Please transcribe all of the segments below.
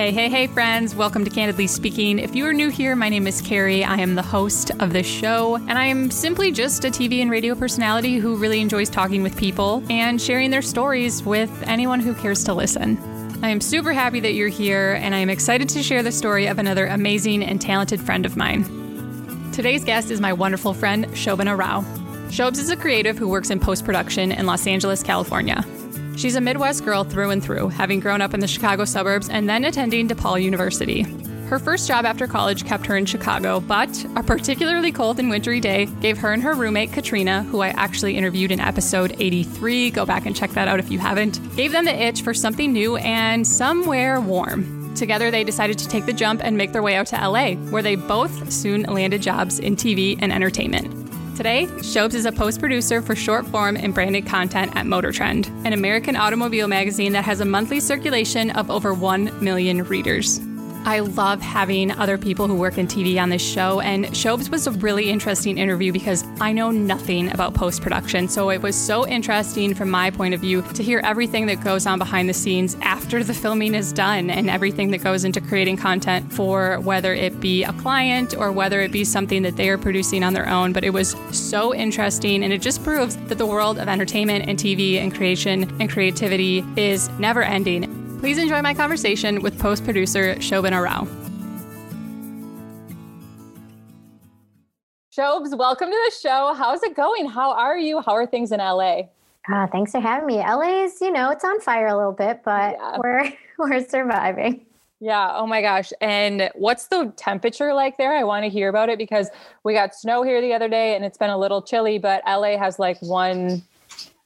Hey, hey, hey, friends. Welcome to Candidly Speaking. If you are new here, my name is Carrie. I am the host of this show, and I am simply just a TV and radio personality who really enjoys talking with people and sharing their stories with anyone who cares to listen. I am super happy that you're here, and I am excited to share the story of another amazing and talented friend of mine. Today's guest is my wonderful friend, Shobana Rao. Shobs is a creative who works in post production in Los Angeles, California. She's a Midwest girl through and through, having grown up in the Chicago suburbs and then attending DePaul University. Her first job after college kept her in Chicago, but a particularly cold and wintry day gave her and her roommate, Katrina, who I actually interviewed in episode 83, go back and check that out if you haven't, gave them the itch for something new and somewhere warm. Together, they decided to take the jump and make their way out to LA, where they both soon landed jobs in TV and entertainment. Today, Shobes is a post producer for short form and branded content at Motor Trend, an American automobile magazine that has a monthly circulation of over 1 million readers. I love having other people who work in TV on this show, and Shobs was a really interesting interview because I know nothing about post production. So it was so interesting from my point of view to hear everything that goes on behind the scenes after the filming is done and everything that goes into creating content for whether it be a client or whether it be something that they are producing on their own. But it was so interesting, and it just proves that the world of entertainment and TV and creation and creativity is never ending. Please enjoy my conversation with post producer Shobana Rao. Shobs, welcome to the show. How's it going? How are you? How are things in LA? Uh, thanks for having me. LA is, you know, it's on fire a little bit, but yeah. we're we're surviving. Yeah. Oh my gosh. And what's the temperature like there? I want to hear about it because we got snow here the other day and it's been a little chilly, but LA has like one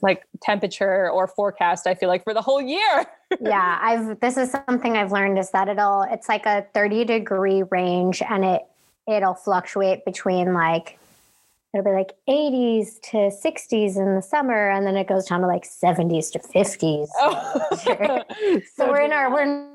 like temperature or forecast i feel like for the whole year. Yeah i've this is something i've learned is that it'll it's like a 30 degree range and it it'll fluctuate between like it'll be like 80s to 60s in the summer and then it goes down to like 70s to 50s oh. so, so we're in our we're in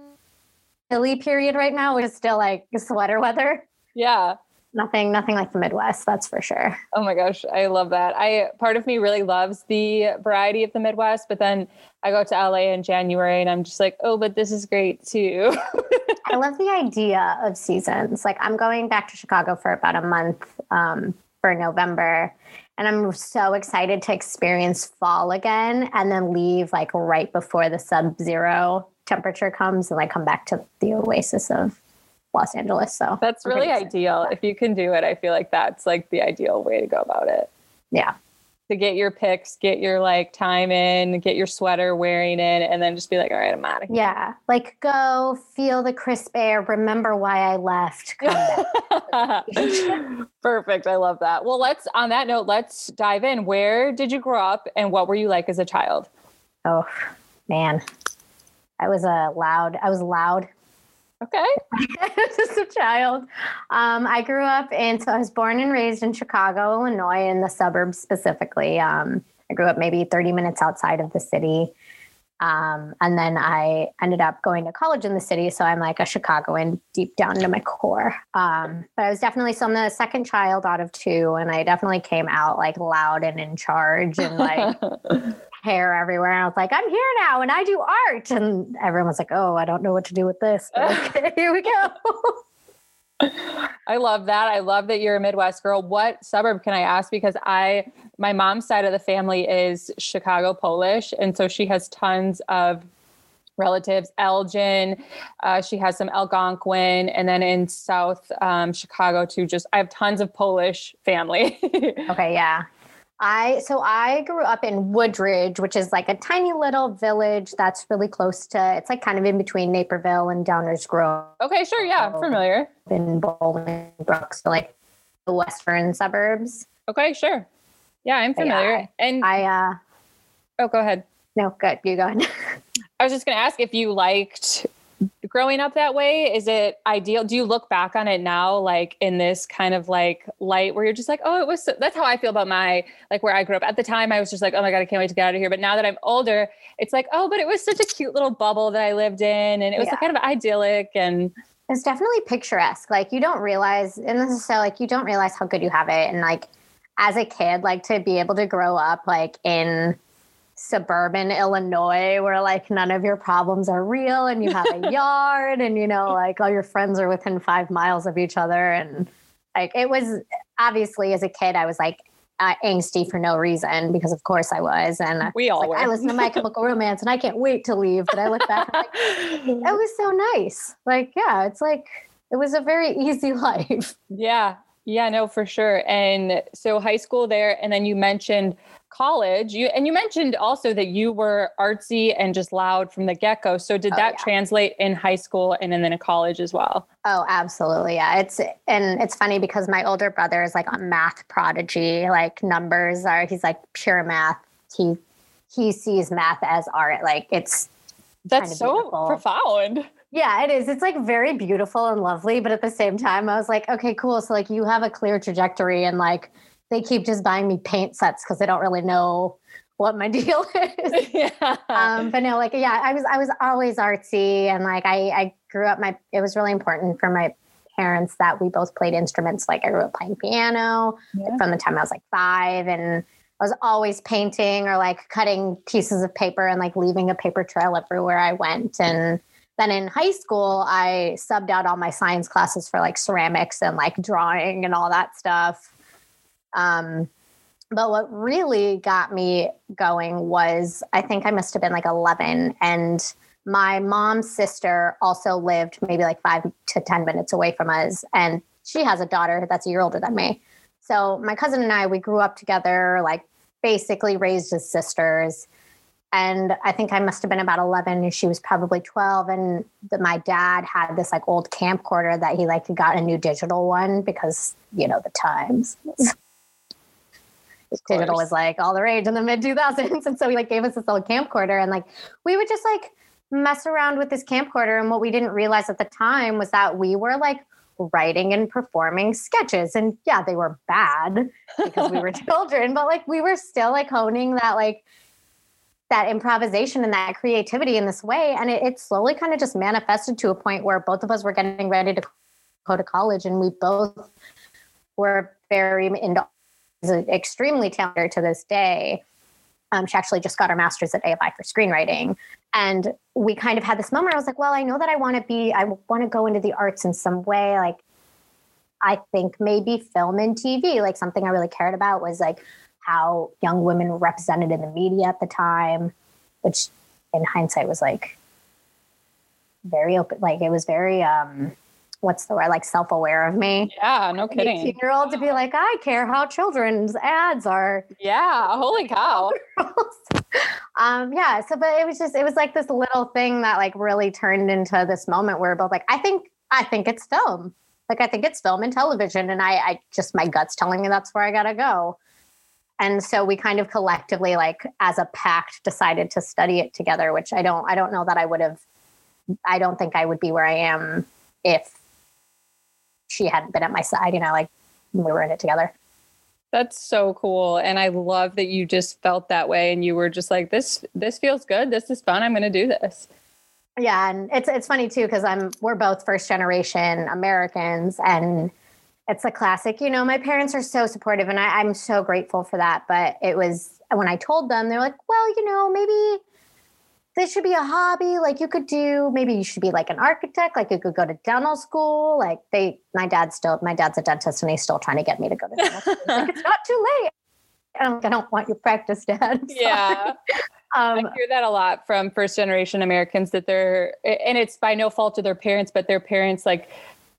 chilly period right now. Which is still like sweater weather. Yeah nothing nothing like the midwest that's for sure. Oh my gosh i love that. I part of me really loves the variety of the midwest but then i go to la in january and i'm just like oh but this is great too. I love the idea of seasons. Like i'm going back to chicago for about a month um, for november and i'm so excited to experience fall again and then leave like right before the sub zero temperature comes and like come back to the oasis of Los Angeles. So that's really ideal. If you can do it, I feel like that's like the ideal way to go about it. Yeah. To get your picks, get your like time in, get your sweater wearing in, and then just be like, all right, I'm out of here. Yeah. Like go feel the crisp air, remember why I left. Perfect. I love that. Well, let's on that note, let's dive in. Where did you grow up and what were you like as a child? Oh man. I was a loud, I was loud Okay. Just a child. Um, I grew up in, so I was born and raised in Chicago, Illinois, in the suburbs specifically. Um, I grew up maybe 30 minutes outside of the city. Um, and then I ended up going to college in the city. So I'm like a Chicagoan deep down to my core. Um, but I was definitely, so I'm the second child out of two. And I definitely came out like loud and in charge and like hair everywhere. And I was like, I'm here now and I do art. And everyone was like, oh, I don't know what to do with this. okay, here we go. I love that. I love that you're a Midwest girl. What suburb can I ask? Because I, my mom's side of the family is Chicago Polish. And so she has tons of relatives, Elgin. Uh, she has some Algonquin, and then in South um, Chicago too. Just I have tons of Polish family. okay, yeah, I so I grew up in Woodridge, which is like a tiny little village that's really close to. It's like kind of in between Naperville and Downers Grove. Okay, sure, yeah, familiar. In Bolingbrook, so like the western suburbs. Okay, sure. Yeah, I'm familiar. Yeah, and I uh Oh, go ahead. No, good. You go ahead. I was just to ask if you liked growing up that way? Is it ideal? Do you look back on it now, like in this kind of like light where you're just like, oh, it was, so, that's how I feel about my, like where I grew up. At the time, I was just like, oh my God, I can't wait to get out of here. But now that I'm older, it's like, oh, but it was such a cute little bubble that I lived in. And it was yeah. kind of idyllic and, it's definitely picturesque. Like you don't realize, and this is so like you don't realize how good you have it. And like as a kid, like to be able to grow up like in suburban Illinois where like none of your problems are real and you have a yard and you know like all your friends are within 5 miles of each other and like it was obviously as a kid I was like uh, angsty for no reason because of course I was and we all like. I listen to My Chemical Romance and I can't wait to leave but I look back like it was so nice. Like yeah it's like it was a very easy life. Yeah. Yeah no for sure. And so high school there and then you mentioned college you and you mentioned also that you were artsy and just loud from the get-go so did Oh, that yeah. translate in high school and then in college as well Oh, absolutely. Yeah. It's and it's funny because my older brother is like a math prodigy. Like numbers are he's like pure math. He he sees math as art. Like it's that's so beautiful. profound yeah, it is. It's like very beautiful and lovely, but at the same time I was like, okay, cool. So like you have a clear trajectory and like they keep just buying me paint sets because they don't really know what my deal is. yeah um, but no, like yeah, I was I was always artsy and like I I grew up my it was really important for my parents that we both played instruments. Like I grew up playing piano Yeah. from the time I was like five and I was always painting or like cutting pieces of paper and like leaving a paper trail everywhere I went. And then in high school, I subbed out all my science classes for like ceramics and like drawing and all that stuff. Um, but what really got me going was I think I must have been like 11. And my mom's sister also lived maybe like five to 10 minutes away from us. And she has a daughter that's a year older than me. So my cousin and I, we grew up together, like basically raised as sisters. And I think I must have been about 11 and she was probably 12. And the, my dad had this like old camcorder that he like got a new digital one because, you know, the times. digital was like all the rage in the mid 2000s. And so he like gave us this old camcorder and like we would just like mess around with this camcorder. And what we didn't realize at the time was that we were like writing and performing sketches. And yeah, they were bad because we were children, but like we were still like honing that like that improvisation and that creativity in this way. And it, it slowly kind of just manifested to a point where both of us were getting ready to go to college and we both were very into is extremely talented to this day. Um, she actually just got her master's at AFI for screenwriting. And we kind of had this moment. I was like, well, I know that I want to be, I want to go into the arts in some way. Like, I think maybe film and TV, like something I really cared about was like how young women were represented in the media at the time, which in hindsight was like very open, like it was very, um, what's the word, like self aware of me. yeah no kidding 18 year old to be like, I care how children's ads are. yeah holy cow um, yeah. So, but it was just, it was like this little thing that like really turned into this moment where we're both like, I think, I think it's film. Like, I think it's film and television. And I, I just, my gut's telling me that's where I got to go. And so we kind of collectively, like as a pact, decided to study it together, which I don't, I don't know that I would have, I don't think I would be where I am if she hadn't been at my side, you know, like we were in it together. That's so cool. And I love that you just felt that way and you were just like, this, this feels good. This is fun. I'm going to do this. Yeah, and it's it's funny too because I'm we're both first generation Americans, and it's a classic. You know, my parents are so supportive, and I, I'm so grateful for that. But it was when I told them, they're like, "Well, you know, maybe this should be a hobby. Like you could do. Maybe you should be like an architect. Like you could go to dental school. Like they, my dad's still my dad's a dentist, and he's still trying to get me to go to dental school. Like it's not too late. I'm like, I don't want your practice, Dad. Yeah. Um, I hear that a lot from first generation Americans that they're, and it's by no fault of their parents, but their parents, like,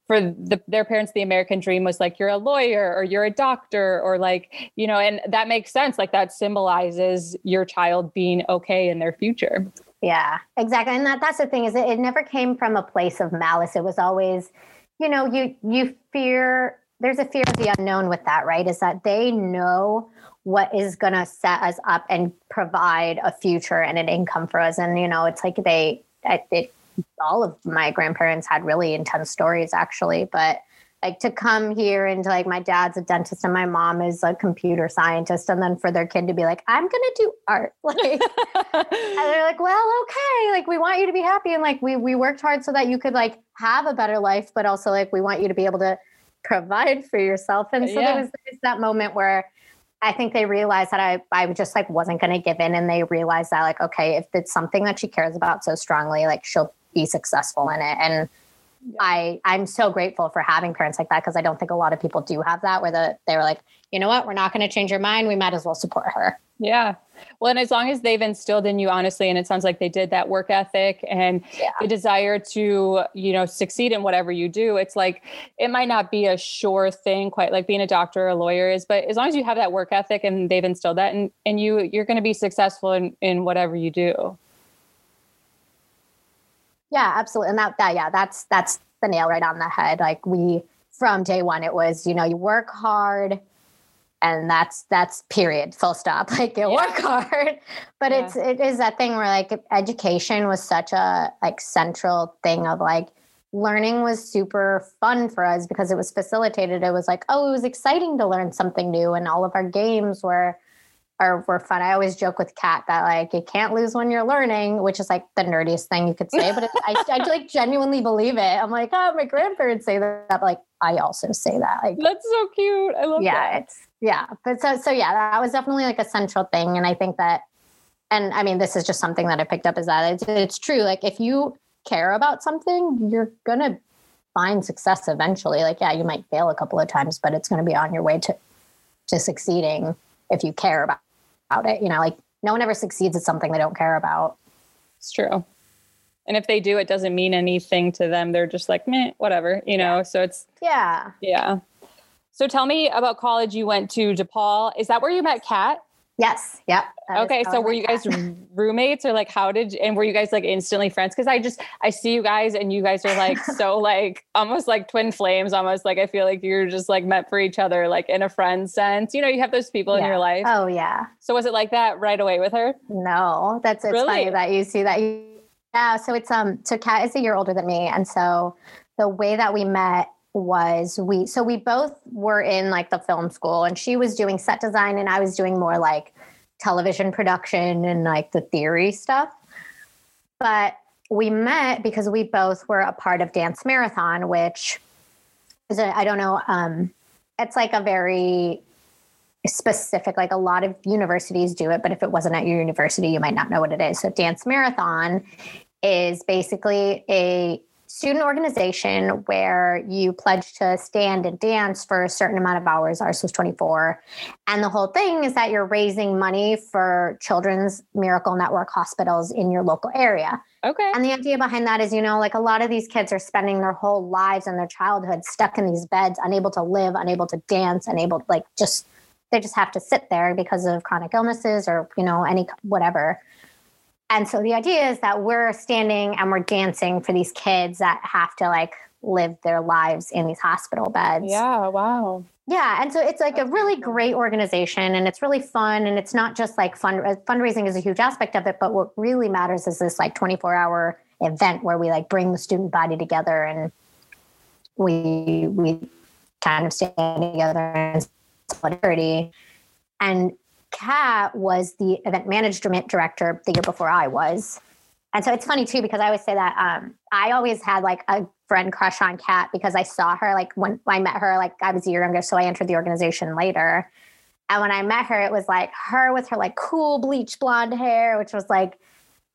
for the, their parents, the American dream was like, you're a lawyer or you're a doctor or like, you know, and that makes sense. Like, that symbolizes your child being okay in their future. Yeah, exactly. And that, that's the thing is it, it never came from a place of malice. It was always, you know, you you fear there's a fear of the unknown with that, right? Is that they know what is going to set us up and provide a future and an income for us. And you know, it's like they it, all of my grandparents had really intense stories actually, but like to come here and like my dad's a dentist and my mom is a computer scientist and then for their kid to be like i'm gonna do art like and they're like, well, okay, like we want you to be happy and like we we worked hard so that you could like have a better life, but also like we want you to be able to provide for yourself. And so Yeah. there was that moment where I think they realized that I, I just like wasn't going to give in. And they realized that like, okay, if it's something that she cares about so strongly, like she'll be successful in it. And yeah. I, I'm so grateful for having parents like that. Cause I don't think a lot of people do have that where the, they were like, you know what, we're not going to change your mind. We might as well support her. Yeah. Well, and as long as they've instilled in you, honestly, and it sounds like they did that work ethic and yeah. the desire to, you know, succeed in whatever you do, it's like it might not be a sure thing, quite like being a doctor or a lawyer is, but as long as you have that work ethic and they've instilled that and, and you, you're going to be successful in, in whatever you do. Yeah, absolutely. And that, that, yeah, that's, that's the nail right on the head. Like we, from day one, it was, you know, you work hard, and that's that's period full stop like you yeah. work hard but yeah. it's it is that thing where like education was such a like central thing of like learning was super fun for us because it was facilitated it was like oh it was exciting to learn something new and all of our games were are were fun. I always joke with kat that like you can't lose when you're learning which is like the nerdiest thing you could say but I, I like genuinely believe it. I'm like oh my grandparents say that but like i also say that like that's so cute. I love yeah that. it's yeah. But so so yeah that was definitely like a central thing and i think that and i mean this is just something that i picked up is that it's, it's true. Like if you care about something you're gonna find success eventually. Like yeah you might fail a couple of times but it's going to be on your way to to succeeding if you care about, about it you know like no one ever succeeds at something they don't care about it's true and if they do it doesn't mean anything to them they're just like meh whatever you know yeah. so it's yeah yeah so tell me about college you went to DePaul. Is that where you met Kat? Yes. Yep. Okay. So were you guys roommates or like how did and were you guys like instantly friends? Cause I just I see you guys and you guys are like so like almost like twin flames, almost like I feel like you're just like meant for each other, like in a friend sense. You know, you have those people yeah. in your life. Oh yeah. So was it like that right away with her? No. That's it's really? funny that you see that. Yeah. So it's um so Kat is a year older than me. And so the way that we met was we so we both were in like the film school and she was doing set design and I was doing more like television production and like the theory stuff. But we met because we both were a part of Dance Marathon, which is a, I don't know, um, it's like a very specific, like a lot of universities do it, but if it wasn't at your university, you might not know what it is. So Dance Marathon is basically a student organization where you pledge to stand and dance for a certain amount of hours. Ours was 24. And the whole thing is that you're raising money for Children's Miracle Network hospitals in your local area. Okay. And the idea behind that is, you know, like a lot of these kids are spending their whole lives and their childhood stuck in these beds, unable to live, unable to dance, unable to like just they just have to sit there because of chronic illnesses or, you know, any whatever. And so the idea is that we're standing and we're dancing for these kids that have to like live their lives in these hospital beds. Yeah, wow. Yeah, and so it's like a really great organization and it's really fun and it's not just like fund uh, fundraising is a huge aspect of it, but what really matters is this like 24-hour event where we like bring the student body together and we we kind of stand together in solidarity. And Kat was the event management director the year before I was. And so it's funny too, because I always say that um, I always had like a friend crush on Kat because I saw her like when I met her, like I was a year younger, so I entered the organization later. And when I met her, it was like her with her like cool bleach blonde hair, which was like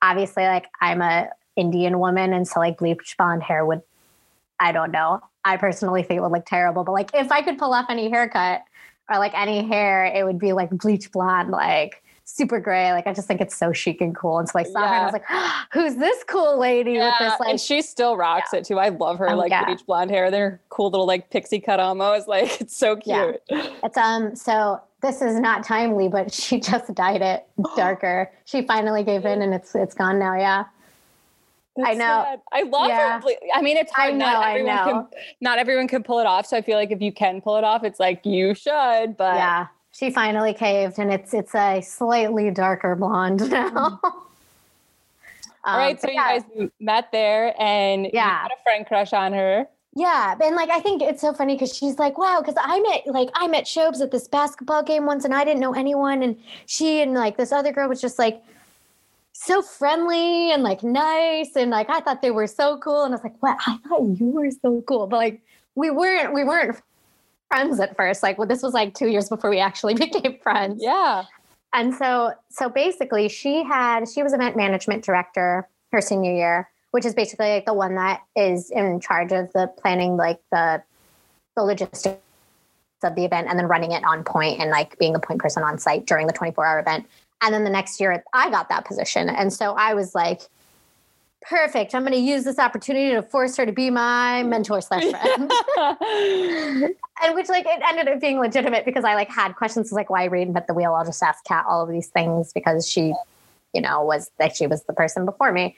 obviously like I'm a Indian woman, and so like bleach blonde hair would I don't know. I personally think it would look terrible, but like if I could pull off any haircut, or like any hair, it would be like bleach blonde, like super gray. Like I just think it's so chic and cool. And so I saw yeah. her and I was like, oh, who's this cool lady yeah. with this like and she still rocks yeah. it too. I love her oh, like bleach blonde hair. They're cool little like pixie cut almost. Like it's so cute. It's um so this is not timely, but she just dyed it darker. she finally gave in and it's it's gone now. Yeah. That's I know. Sad. I love yeah. her. I mean, it's hard. I know, not everyone I know. can not everyone can pull it off. So I feel like if you can pull it off, it's like you should. But yeah, she finally caved, and it's it's a slightly darker blonde now. Mm-hmm. All right, um, so yeah. you guys met there, and yeah, had a friend crush on her. Yeah, and like I think it's so funny because she's like, "Wow," because I met like I met Shobes at this basketball game once, and I didn't know anyone, and she and like this other girl was just like so friendly and like nice and like I thought they were so cool and I was like, "What? I thought you were so cool." But like we weren't we weren't friends at first. Like, well, this was like two years before we actually became friends. Yeah. And so, so basically, she had she was event management director her senior year, which is basically like the one that is in charge of the planning, like the the logistics of the event, and then running it on point and like being the point person on site during the twenty four hour event. And then the next year, I got that position, and so I was like perfect. I'm going to use this opportunity to force her to be my mentor slash friend. and which like it ended up being legitimate because I like had questions like why reinvent the wheel? I'll just ask Kat all of these things because she, you know, was that she was the person before me.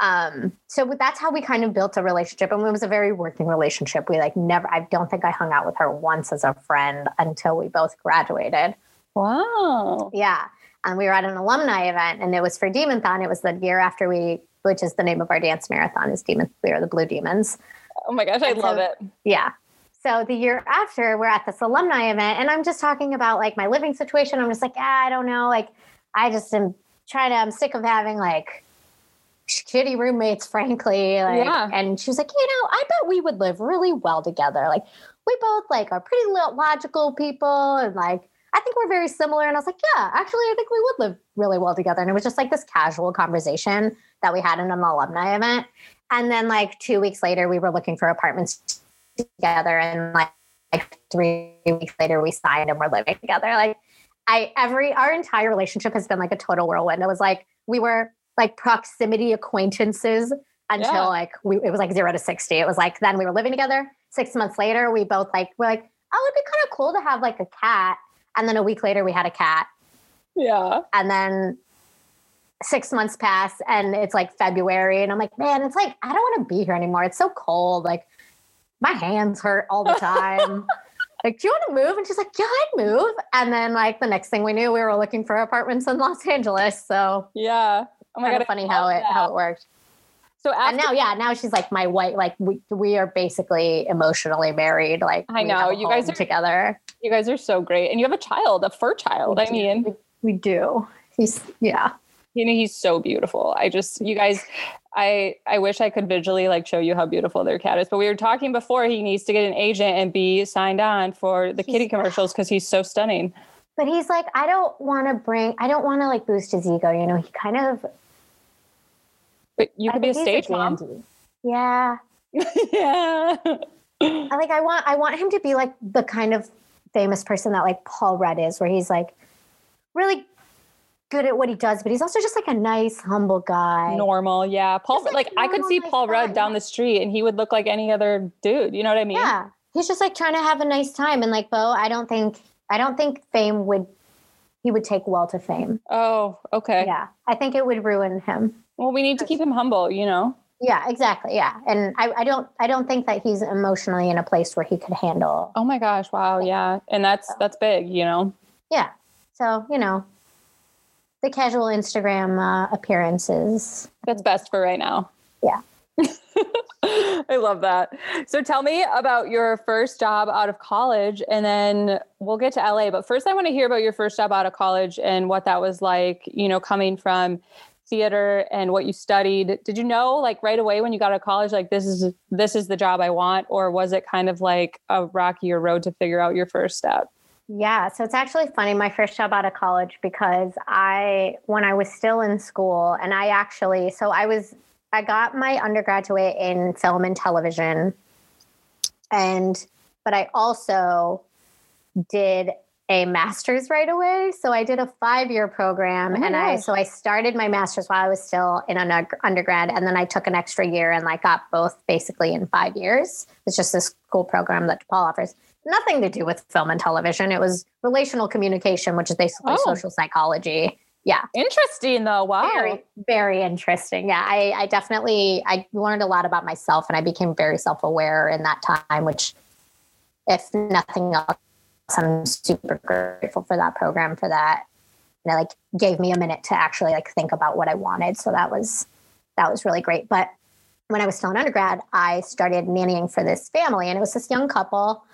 Um, so that's how we kind of built a relationship and it was a very working relationship. We like never I don't think I hung out with her once as a friend until we both graduated. Wow. Yeah. And we were at an alumni event and it was for Demonthon. It was the year after we which is the name of our dance marathon is Demon we are the Blue Demons. Oh my gosh, I and love so, it. Yeah. So the year after, we're at this alumni event, and I'm just talking about like my living situation. I'm just like, ah, I don't know. Like, I just am trying to, I'm sick of having like shitty roommates, frankly. Like, yeah. and she was like, you know, I bet we would live really well together. Like, we both like are pretty logical people, and like, I think we're very similar. And I was like, yeah, actually, I think we would live really well together. And it was just like this casual conversation that we had in an alumni event. And then like two weeks later, we were looking for apartments together. And like, like three weeks later, we signed and we're living together. Like I, every, our entire relationship has been like a total whirlwind. It was like, we were like proximity acquaintances until yeah. like we, it was like zero to 60. It was like, then we were living together. Six months later, we both like, we're like, oh, it'd be kind of cool to have like a cat. And then a week later, we had a cat. Yeah. And then six months pass and it's like February and I'm like, man, it's like, I don't want to be here anymore. It's so cold. Like my hands hurt all the time. like, do you want to move? And she's like, yeah, I'd move. And then like the next thing we knew, we were looking for apartments in Los Angeles. So yeah. Oh my God. Funny how it, how it worked. So after- and now, yeah, now she's like my white, like we, we are basically emotionally married. Like I know you guys are together. You guys are so great. And you have a child, a fur child. We I mean, we, we do. He's yeah. You know he's so beautiful. I just you guys i i wish i could visually like show you how beautiful their cat is but we were talking before he needs to get an agent and be signed on for the kitty commercials because he's so stunning. But he's like i don't want to bring i don't want to like boost his ego you know he kind of but you could be a stage a mom. Yeah. Yeah. Like i want i want him to be like the kind of famous person that like paul rudd is where he's like really good at what he does, but he's also just like a nice, humble guy. Normal, yeah. Paul, like, like I could see Paul guy, Rudd down the street, and he would look like any other dude. You know what I mean? Yeah, he's just like trying to have a nice time, and like Bo, I don't think, I don't think fame would, he would take well to fame. Oh, okay. Yeah, I think it would ruin him. Well, we need to keep him humble, you know. Yeah, exactly. Yeah, and I, I don't, I don't think that he's emotionally in a place where he could handle. Oh my gosh! Wow. Yeah, and that's that's big, you know. Yeah. So you know, the casual Instagram uh, appearances. That's best for right now. Yeah. I love that. So tell me about your first job out of college and then we'll get to LA. But first I want to hear about your first job out of college and what that was like, you know, coming from theater and what you studied. Did you know like right away when you got of college like this is this is the job I want or was it kind of like a rockier road to figure out your first step? Yeah, so it's actually funny. My first job out of college because I, when I was still in school, and I actually, so I was, I got my undergraduate in film and television, and, but I also did a master's right away. So I did a five year program, oh and I, so I started my master's while I was still in an undergrad, and then I took an extra year and like got both basically in five years. It's just this cool program that DePaul offers nothing to do with film and television. It was relational communication, which is basically oh. social psychology. Yeah. Interesting though. Wow. Very, very interesting. Yeah. I, I definitely I learned a lot about myself and I became very self-aware in that time, which if nothing else, I'm super grateful for that program for that. And it like gave me a minute to actually like think about what I wanted. So that was that was really great. But when I was still in undergrad, I started nannying for this family, and it was this young couple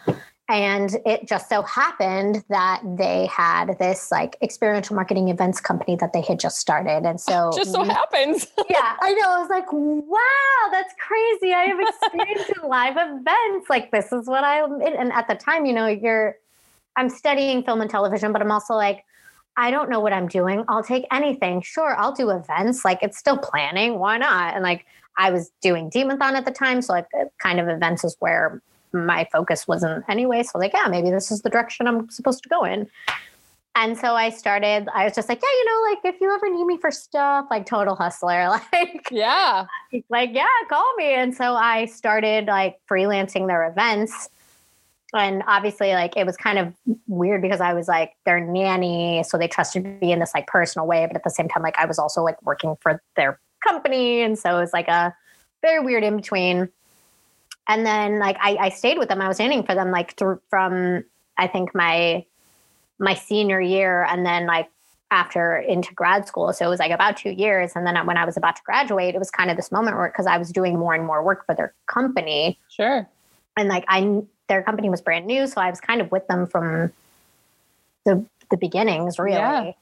and it just so happened that they had this like experiential marketing events company that they had just started. And so just so happens. yeah, I know. I was like, wow, that's crazy. I have experience in live events. Like this is what i'm and at the time, you know, you're I'm studying film and television, but I'm also like, I don't know what I'm doing. I'll take anything. Sure, I'll do events. Like it's still planning. Why not? And like I was doing Demonthon at the time. So like kind of events is where my focus wasn't anyway. So like, yeah, maybe this is the direction I'm supposed to go in. And so I started, I was just like, yeah, you know, like if you ever need me for stuff, like total hustler, like, yeah, like, yeah, call me. And so I started like freelancing their events. And obviously, like, it was kind of weird because I was like their nanny. So they trusted me in this like personal way. But at the same time, like, I was also like working for their company. And so it was like a very weird in between and then like I, I stayed with them. I was nannying for them like through from I think my my senior year, and then like after into grad school. So it was like about two years. And then when I was about to graduate, it was kind of this moment where because I was doing more and more work for their company. Sure. And like I their company was brand new, so I was kind of with them from the the beginnings, really. Yeah.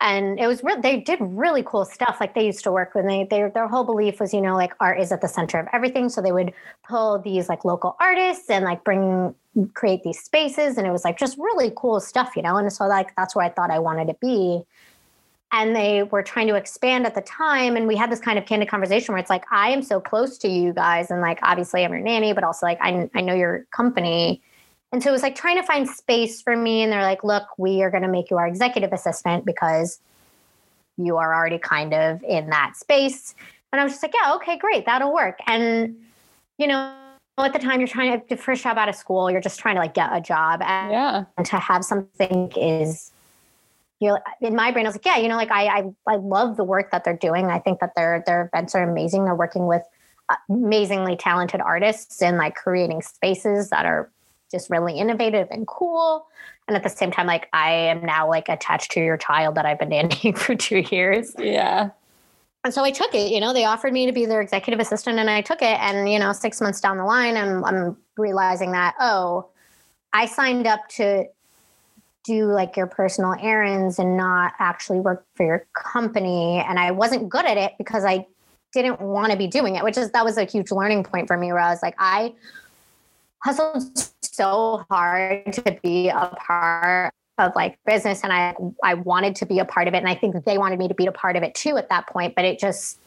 And it was real they did really cool stuff. Like they used to work when they, they their whole belief was you know like art is at the center of everything. So they would pull these like local artists and like bring create these spaces. And it was like just really cool stuff you know? And so like that's where i thought i wanted to be and they were trying to expand at the time and we had this kind of candid conversation where it's like i am so close to you guys and like obviously i'm your nanny but also like i, I know your company and so it was like trying to find space for me. And they're like, look, we are going to make you our executive assistant because you are already kind of in that space. And I was just like, yeah, okay, great, that'll work. And, you know, at the time you're trying to first job out of school, you're just trying to like get a job. And, yeah. and to have something is, you know, in my brain, I was like, yeah, you know, like I, I, I love the work that they're doing. I think that their, their events are amazing. They're working with uh, amazingly talented artists and like creating spaces that are just really innovative and cool. And at the same time, like I am now like attached to your child that I've been nannying for two years. Yeah. And so I took it, you know, they offered me to be their executive assistant and I took it. And, you know, six months down the line, I'm, I'm realizing that, oh, I signed up to do like your personal errands and not actually work for your company. And I wasn't good at it because I didn't want to be doing it, which is that was a huge learning point for me where I was like, I hustled so hard to be a part of like business and I I wanted to be a part of it and I think they wanted me to be a part of it too at that point but it just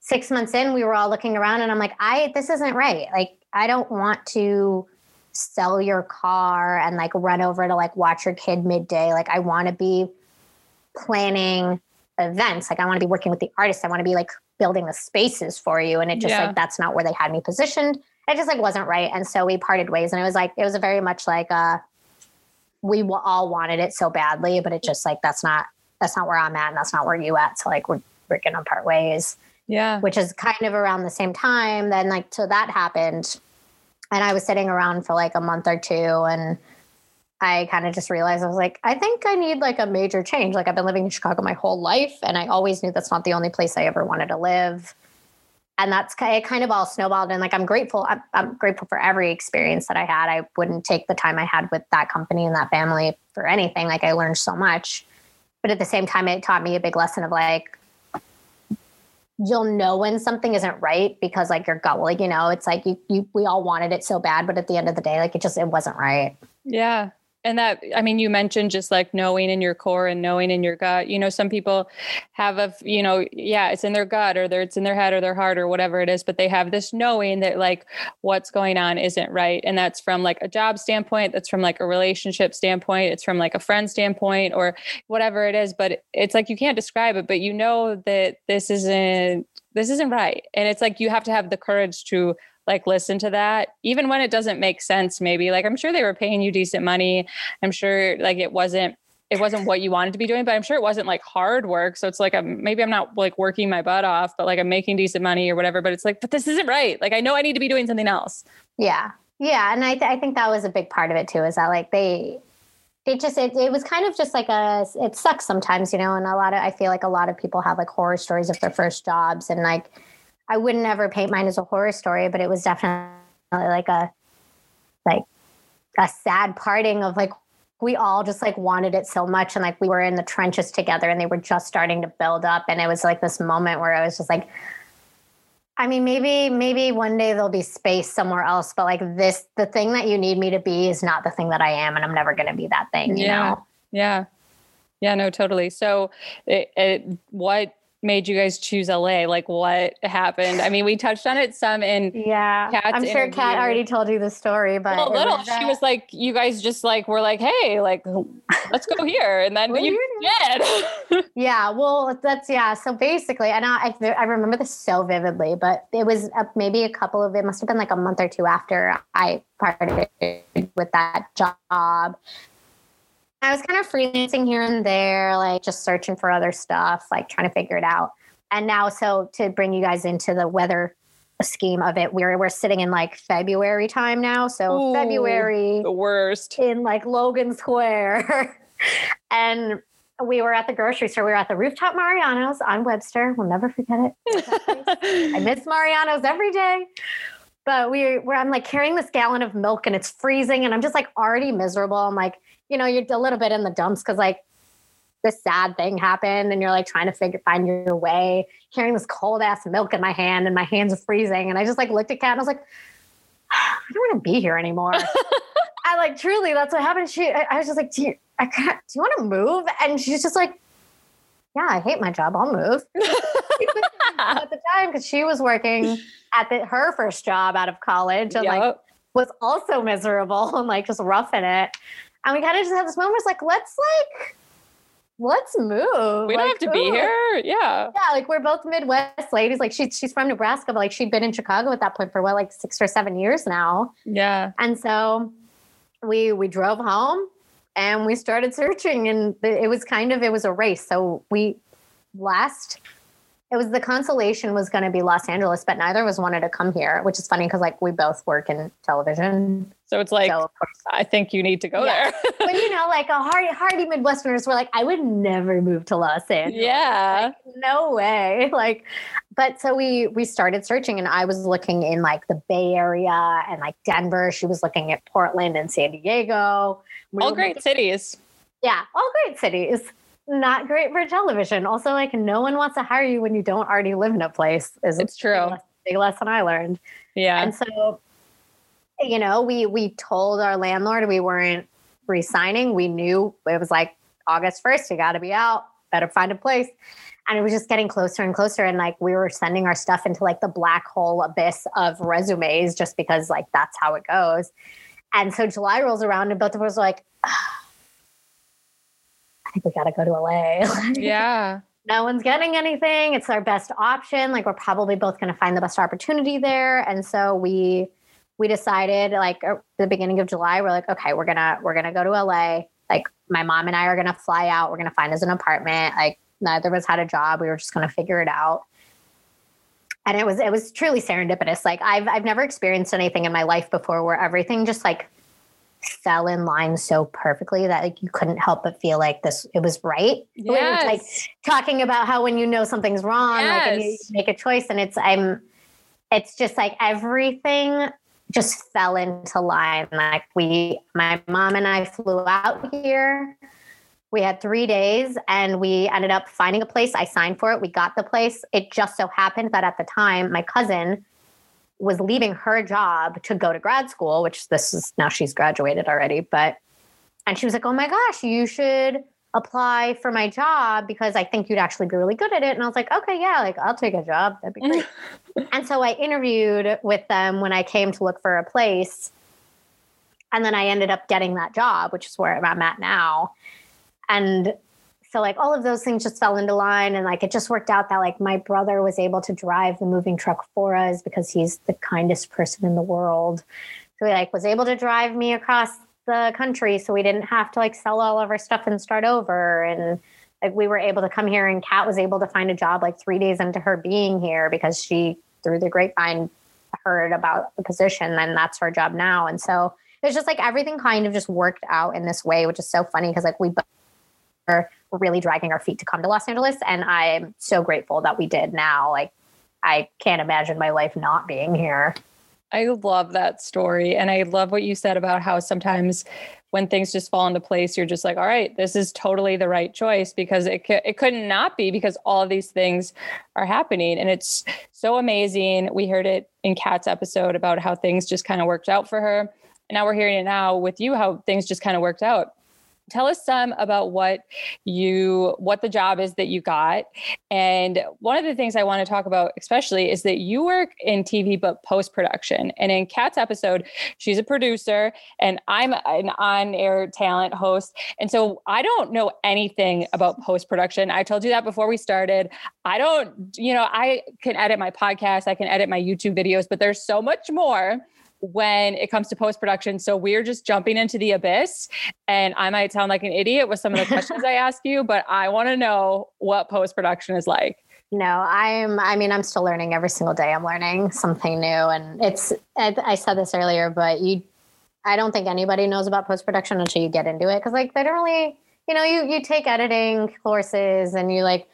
6 months in we were all looking around and I'm like I this isn't right like I don't want to sell your car and like run over to like watch your kid midday like I want to be planning events like I want to be working with the artists I want to be like building the spaces for you and it just yeah. like that's not where they had me positioned it just like wasn't right. And so we parted ways. And it was like, it was a very much like, uh, we all wanted it so badly, but it just like, that's not, that's not where I'm at. And that's not where you at. So like, we're, we're to part ways. Yeah. Which is kind of around the same time. Then like, so that happened. And I was sitting around for like a month or two and I kind of just realized I was like, I think I need like a major change. Like I've been living in Chicago my whole life and I always knew that's not the only place I ever wanted to live. And that's it kind of all snowballed and like i'm grateful I'm, I'm, grateful for every experience that i had. I wouldn't take the time i had with that company and that family for anything. Like i learned so much. But at the same time it taught me a big lesson of like you'll know when something isn't right because like your gut like you know it's like you, you we all wanted it so bad but at the end of the day like it just it wasn't right. Yeah and that i mean you mentioned just like knowing in your core and knowing in your gut. You know some people have a you know yeah it's in their gut or it's in their head or their heart or whatever it is but they have this knowing that like what's going on isn't right. And that's from like a job standpoint that's from like a relationship standpoint it's from like a friend standpoint or whatever it is but it's like you can't describe it but you know that this isn't this isn't right. And it's like you have to have the courage to like listen to that even when it doesn't make sense maybe like i'm sure they were paying you decent money. I'm sure like it wasn't it wasn't what you wanted to be doing but i'm sure it wasn't like hard work. So it's like I'm, maybe i'm not like working my butt off but like i'm making decent money or whatever but it's like but this isn't right. Like i know i need to be doing something else. Yeah. Yeah. And i, th- I think that was a big part of it too is that like they it just it, it was kind of just like a it sucks sometimes you know and a lot of i feel like a lot of people have like horror stories of their first jobs and like I wouldn't ever paint mine as a horror story, but it was definitely like a like a sad parting of like we all just like wanted it so much and like we were in the trenches together and they were just starting to build up and it was like this moment where I was just like I mean maybe maybe one day there'll be space somewhere else but like this the thing that you need me to be is not the thing that I am and I'm never going to be that thing you yeah. know Yeah. Yeah, no, totally. So, it, it, what made you guys choose LA? Like, what happened? I mean, we touched on it some in yeah Kat's I'm sure Kat already told you the story but well, it little. was, she uh, was like, you guys just like were like, hey, like, let's go here, and then you did. Yeah, well, that's yeah. So basically, and I I I remember this so vividly, but it was maybe a couple of it must have been like a month or two after I parted with that job. I was kind of freelancing here and there, like just searching for other stuff, like trying to figure it out. And now, so to bring you guys into the weather scheme of it, we're we're sitting in like February time now. So Ooh. February the worst. in like Logan Square. and we were at the grocery store. We were at the rooftop Mariano's on Webster. We'll never forget it. I miss Mariano's every day. But we were, I'm like carrying this gallon of milk and it's freezing and I'm just like already miserable. I'm like, you know, you're a little bit in the dumps because like this sad thing happened and you're like trying to figure find your way, carrying this cold ass milk in my hand and my hands are freezing. And I just like looked at Kat and I was like, I don't want to be here anymore. I like truly that's what happened. She I, I was just like, do you I can't do you want to move? And she's just like, Yeah, I hate my job. I'll move. at the time, because she was working at the, her first job out of college and like was also miserable and like just roughing it. And we kind of just had this moment. It's like, let's like, let's move. we don't have to be here. Yeah. Yeah, like we're both Midwest ladies. Like she, she's from Nebraska, but like she'd been in Chicago at that point for what, like six or seven years now. Yeah. And so we we drove home and we started searching, and it was kind of it was a race. So we last it was the consolation was going to be Los Angeles, but neither of us wanted to come here, which is funny because like we both work in television. So it's like, so I think you need to go Yeah. there. but you know, like a hardy, hardy Midwesterners were like, I would never move to Los Angeles. yeah. Like, no way. Like, but so we we started searching, and I was looking in like the Bay Area and like Denver. She was looking at Portland and San Diego. We All great cities. yeah, all great cities. Not great for television. Also, like no one wants to hire you when you don't already live in a place. Is It's true. big, big lesson I learned. Yeah. And so, you know, we we told our landlord we weren't resigning. We knew it was like August first. You got to be out. Better find a place. And it was just getting closer and closer. And like we were sending our stuff into like the black hole abyss of resumes, just because like that's how it goes. And so July rolls around, and both of us are like, think we got to go to LA. yeah. no one's getting anything. It's our best option. Like we're probably both going to find the best opportunity there. And so we we decided like at the beginning of July, we're like, okay, we're gonna we're gonna go to LA. Like my mom and I are gonna fly out. We're gonna find us an apartment. Like neither of us had a job. We were just gonna figure it out. And it was it was truly serendipitous. Like I've I've never experienced anything in my life before where everything just like fell in line so perfectly that like you couldn't help but feel like this it was right. Was like talking about how when you know something's wrong, like and you make a choice, and it's I'm, it's just like everything just fell into line. Like we, my mom and I flew out here. We had three days, and we ended up finding a place. I signed for it. We got the place. It just so happened that at the time, my cousin was leaving her job to go to grad school, which this is now she's graduated already, but and she was like, "Oh my gosh, you should apply for my job because I think you'd actually be really good at it." And I was like, "Okay, yeah, like I'll take a job. That'd be great." and so I interviewed with them when I came to look for a place. And then I ended up getting that job, which is where I'm at now. And so like all of those things just fell into line and like it just worked out that like my brother was able to drive the moving truck for us because he's the kindest person in the world. So he like was able to drive me across the country so we didn't have to like sell all of our stuff and start over and like we were able to come here and Kat was able to find a job like 3 days into her being here because she through the grapevine heard about the position and that's her job now and so it's just like everything kind of just worked out in this way which is so funny because like we both really dragging our feet to come to Los Angeles and I'm so grateful that we did now like I can't imagine my life not being here I love that story. And I love what you said about how sometimes when things just fall into place, you're just like, all right, this is totally the right choice because it, it could not be because all these things are happening. And it's so amazing. We heard it in Kat's episode about how things just kind of worked out for her. And now we're hearing it now with you, how things just kind of worked out tell us some about what you what the job is that you got. And one of the things i want to talk about especially is that you work in tv but post production and in kat's episode she's a producer and i'm an on-air talent host. And so i don't know anything about post production i told you that before we started. I don't you know i can edit my podcast. I can edit my youtube videos but there's so much more when it comes to post production. So we're just jumping into the abyss. And I might sound like an idiot with some of the questions I ask you, but I want to know what post production is like. No, I'm, I mean, I'm still learning every single day. I'm learning something new. And it's, I said this earlier, but you, I don't think anybody knows about post production until you get into it. Cause like they don't really, you know, you, you take editing courses and you like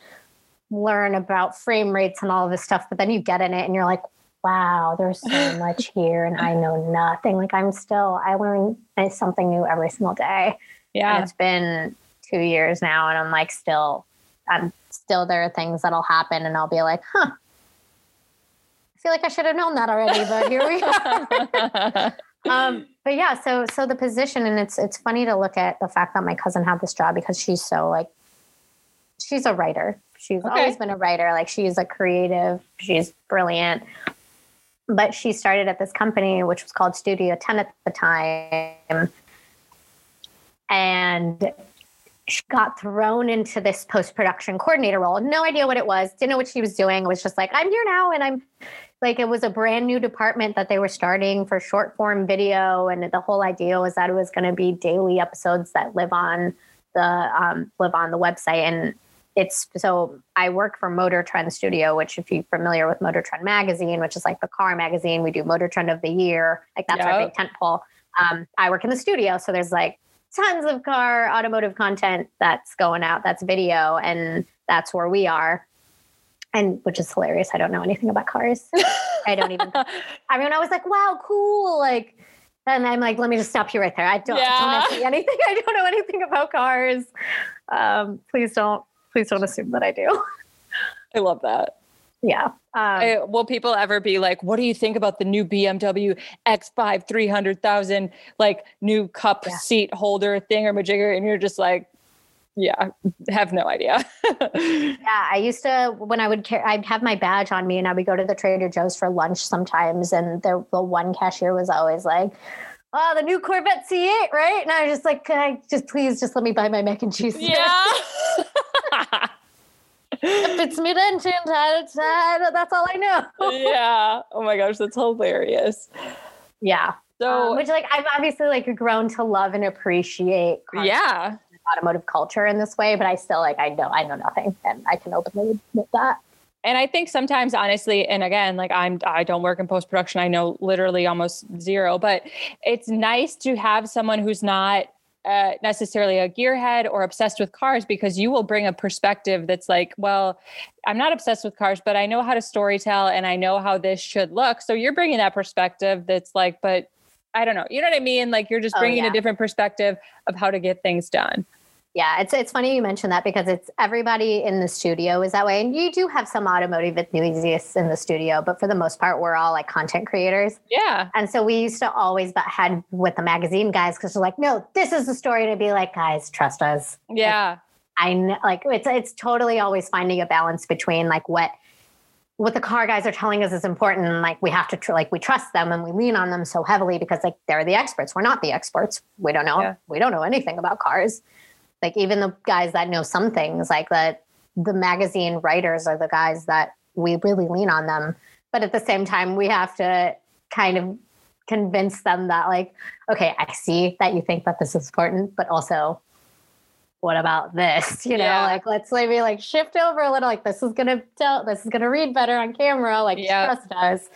learn about frame rates and all this stuff, but then you get in it and you're like, wow, there's so much here and I know nothing. Like I'm still, I learn something new every single day. Yeah. And it's been two years now and I'm like, still, I'm still, there are things that'll happen and I'll be like, huh, I feel like I should have known that already, but here we are. um, but yeah, so, so the position and it's, it's funny to look at the fact that my cousin had this job because she's so like, she's a writer. She's okay. always been a writer. Like she's a creative. She's brilliant but she started at this company which was called studio 10 at the time. And she got thrown into this post-production coordinator role. No idea what it was didn't know what she was doing it was just like i'm here now and i'm like it was a brand new department that they were starting for short form video and the whole idea was that it was going to be daily episodes that live on the um, live on the website. And it's so I work for Motor Trend Studio, which if you're familiar with Motor Trend magazine, which is like the car magazine, we do Motor Trend of the Year. Like that's yep. our big tent pole. Um, I work in the studio, so there's like tons of car automotive content that's going out. That's video, and that's where we are. And which is hilarious. I don't know anything about cars. I don't even. I mean, I was like, wow, cool. Like, and I'm like, let me just stop you right there. I don't, yeah. Don't know anything. I don't know anything about cars. Um, please don't please don't assume that I do. I love that. Yeah. Um, I, will people ever be like, what do you think about the new BMW X5 300,000 like new cup yeah. seat holder thing or majigger? And you're just like, yeah, have no idea. yeah, I used to when I would care, I'd have my badge on me, and I would go to the Trader Joe's for lunch sometimes, and the, the one cashier was always like, "Oh, the new Corvette C8, right?" And I was just like, "Can I just please just let me buy my mac and cheese?" Yeah. if it's mid engine, that's all I know. yeah. Oh my gosh, that's hilarious. Yeah. So, um, which like I've obviously like grown to love and appreciate. Yeah. Automotive culture in this way, but I still like I know I know nothing, and I can openly admit that. And I think sometimes, honestly, and again, like I'm, I don't work in post production. I know literally almost zero, but it's nice to have someone who's not uh, necessarily a gearhead or obsessed with cars because you will bring a perspective that's like, well, I'm not obsessed with cars, but I know how to storytell and I know how this should look. So you're bringing that perspective that's like, but I don't know. You know what I mean? Like you're just oh, bringing oh, yeah. a different perspective of how to get things done. Yeah, it's it's funny you mentioned that because it's everybody in the studio is that way, and you do have some automotive enthusiasts in the studio, but for the most part, we're all like content creators. Yeah, and so we used to always butt head with the magazine guys because they're like, "No, this is the story," to be like, "Guys, trust us." Yeah, like, I know, like it's it's totally always finding a balance between like what what the car guys are telling us is important and like we have to tr- like we trust them and we lean on them so heavily because like they're the experts we're not the experts we don't know yeah. we don't know anything about cars like even the guys that know some things like that the magazine writers are the guys that we really lean on them but at the same time we have to kind of convince them that like okay i see that you think that this is important but also what about this you know yeah. like let's maybe like shift over a little like this is gonna tell this is gonna read better on camera like yep. trust us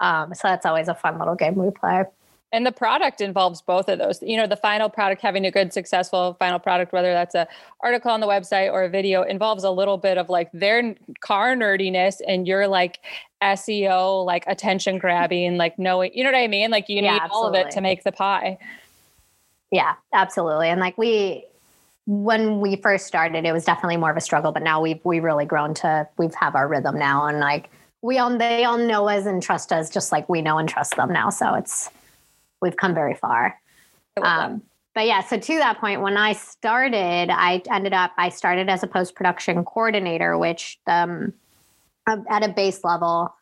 um so that's always a fun little game we play and the product involves both of those. You know the final product having a good successful final product whether that's a article on the website or a video involves a little bit of like their car nerdiness and you're like seo like attention grabbing like knowing you know what i mean? Like you yeah, need absolutely. all of it to make the pie. Yeah absolutely. And like we when we first started it was definitely more of a struggle but now we've we really grown to we've have our rhythm now. And like we all they all know us and trust us just like we know and trust them now. So it's we've come very far. Um, but yeah, so to that point, when I started, I ended up I started as a post production coordinator, which um, at a base level,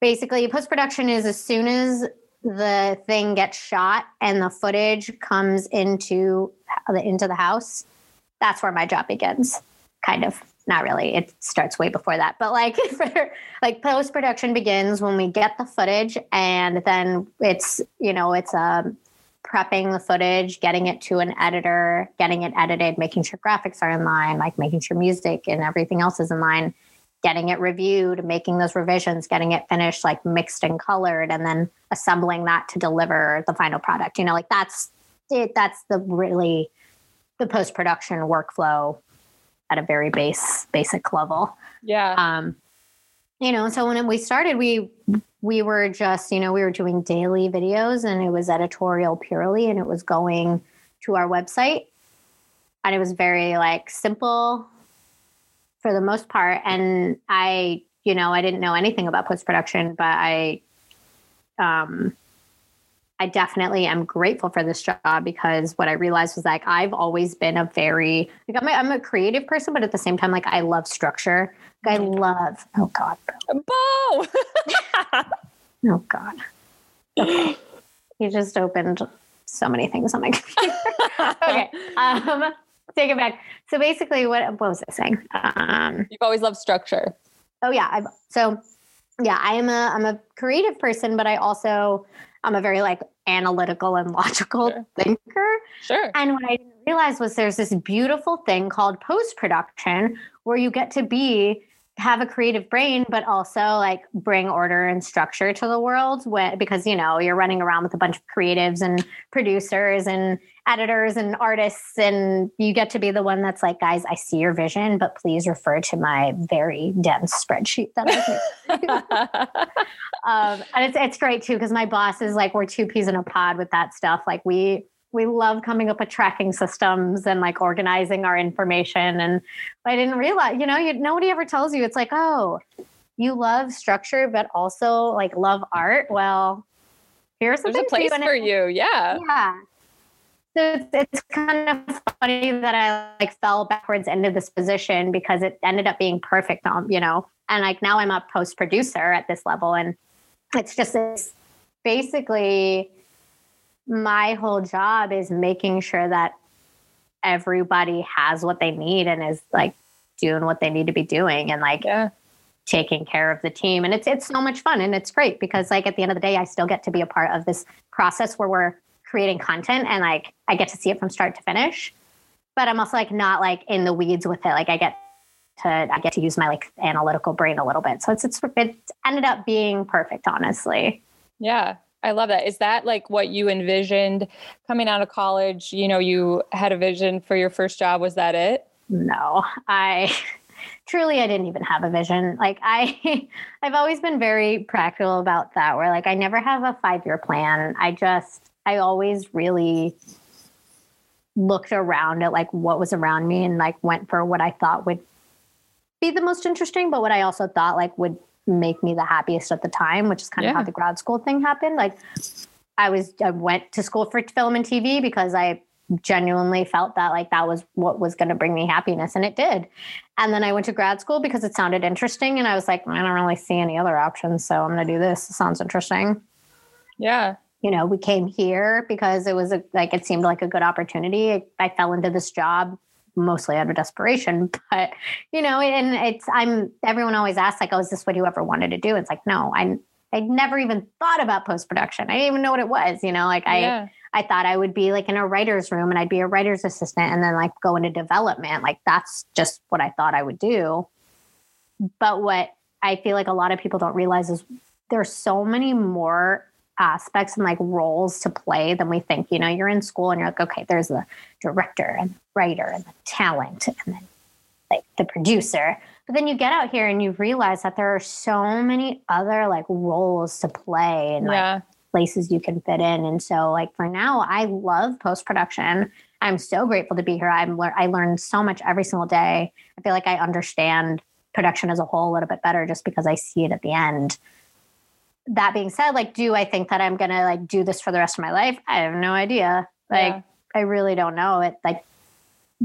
basically post production is as soon as the thing gets shot and the footage comes into the into the house, that's where my job begins. Kind of not really. It starts way before that. But like for like post production begins when we get the footage and then it's you know it's um prepping the footage getting it to an editor getting it edited making sure graphics are in line like making sure music and everything else is in line getting it reviewed making those revisions getting it finished like mixed and colored and then assembling that to deliver the final product. You know like that's it. That's the really the post production workflow at a very base basic level. Yeah. Um, you know, so when we started, we we were just, you know, we were doing daily videos and it was editorial purely and it was going to our website. And it was very like simple for the most part. And I, you know, I didn't know anything about post production, but I um I definitely am grateful for this job because what I realized was like I've always been a very like I'm a, I'm a creative person, but at the same time, like I love structure. Like, I love oh god, Bo. oh god. Okay, you just opened so many things on my computer. okay, um, take it back. So basically, what what was I saying? Um, You've always loved structure. Oh yeah, I've, so yeah, I am a I'm a creative person, but I also I'm a very like analytical and logical sure. thinker. Sure. And what I didn't realize was there's this beautiful thing called post production where you get to be have a creative brain but also like bring order and structure to the world when, because you know you're running around with a bunch of creatives and producers and editors and artists and you get to be the one that's like guys i see your vision but please refer to my very dense spreadsheet that i um, and it's, it's great too because my boss is like we're two peas in a pod with that stuff. Like we we love coming up with tracking systems and like organizing our information and i didn't realize you know you, nobody ever tells you. It's like oh you love structure but also like love art? Well here's There's a place for, for you yeah. Yeah so it's, it's kind of funny that I like fell backwards into this position because it ended up being perfect, um, you know. And like now I'm a post producer at this level, and it's just it's basically my whole job is making sure that everybody has what they need and is like doing what they need to be doing and like yeah. taking care of the team. And it's it's so much fun and it's great because like at the end of the day, I still get to be a part of this process where we're creating content and like I get to see it from start to finish. But I'm also like not like in the weeds with it. Like I get to I get to use my like analytical brain a little bit. So it's it's it ended up being perfect, honestly. Yeah. I love that. Is that like what you envisioned coming out of college? You know, you had a vision for your first job. Was that it? No, I truly I didn't even have a vision. Like I I've always been very practical about that where like I never have a 5-year plan. I just I always really looked around at like what was around me and like went for what I thought would be the most interesting, but what I also thought like would make me the happiest at the time, which is kind yeah. of how the grad school thing happened. Like I was I went to school for film and TV because I genuinely felt that like that was what was going to bring me happiness and it did. And then I went to grad school because it sounded interesting and I was like I don't really see any other options, so I'm going to do this. It sounds interesting. Yeah you know, we came here because it was a, like it seemed like a good opportunity. I fell into this job mostly out of desperation, but you know, and it's I'm everyone always asks like, "Oh, is this what you ever wanted to do?" It's like, no, I I never even thought about post production. I didn't even know what it was. You know, like I I thought I would be like in a writer's room and I'd be a writer's assistant and then like go into development. Like that's just what I thought I would do. But what I feel like a lot of people don't realize is there's so many more aspects and like roles to play than we think. You know, you're in school and you're like, okay, there's the director and the writer and the talent and then like the producer. But then you get out here and you realize that there are so many other like roles to play and yeah. like places you can fit in. And so like for now, I love post production. I'm so grateful to be here. I'm le- I learn so much every single day. I feel like I understand production as a whole a little bit better just because I see it at the end. That being said, like, do I think that I'm gonna like do this for the rest of my life? I have no idea. Like, yeah. I really don't know. It like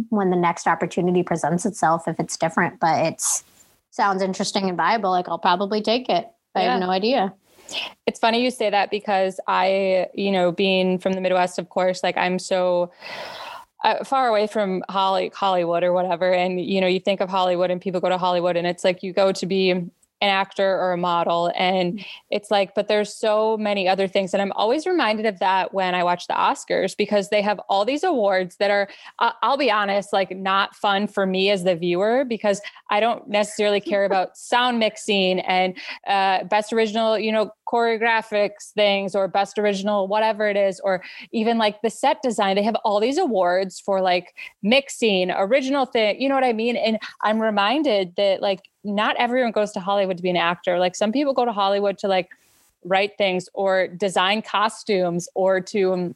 when the next opportunity presents itself, if it's different, but it's sounds interesting and viable, like I'll probably take it. I yeah. have no idea. It's funny you say that because I, you know, being from the Midwest, of course, like I'm so uh, far away from Holly, Hollywood or whatever. And, you know, you think of Hollywood and people go to Hollywood and it's like you go to be an actor or a model and mm. it's like but there's so many other things and i'm always reminded of that when i watch the oscars because they have all these awards that are i'll be honest like not fun for me as the viewer because i don't necessarily care about sound mixing and uh, best original you know choreographics things or best original whatever it is or even like the set design they have all these awards for like mixing original thing you know what i mean and i'm reminded that like not everyone goes to Hollywood to be an actor. Like some people go to Hollywood to like write things or design costumes or to um,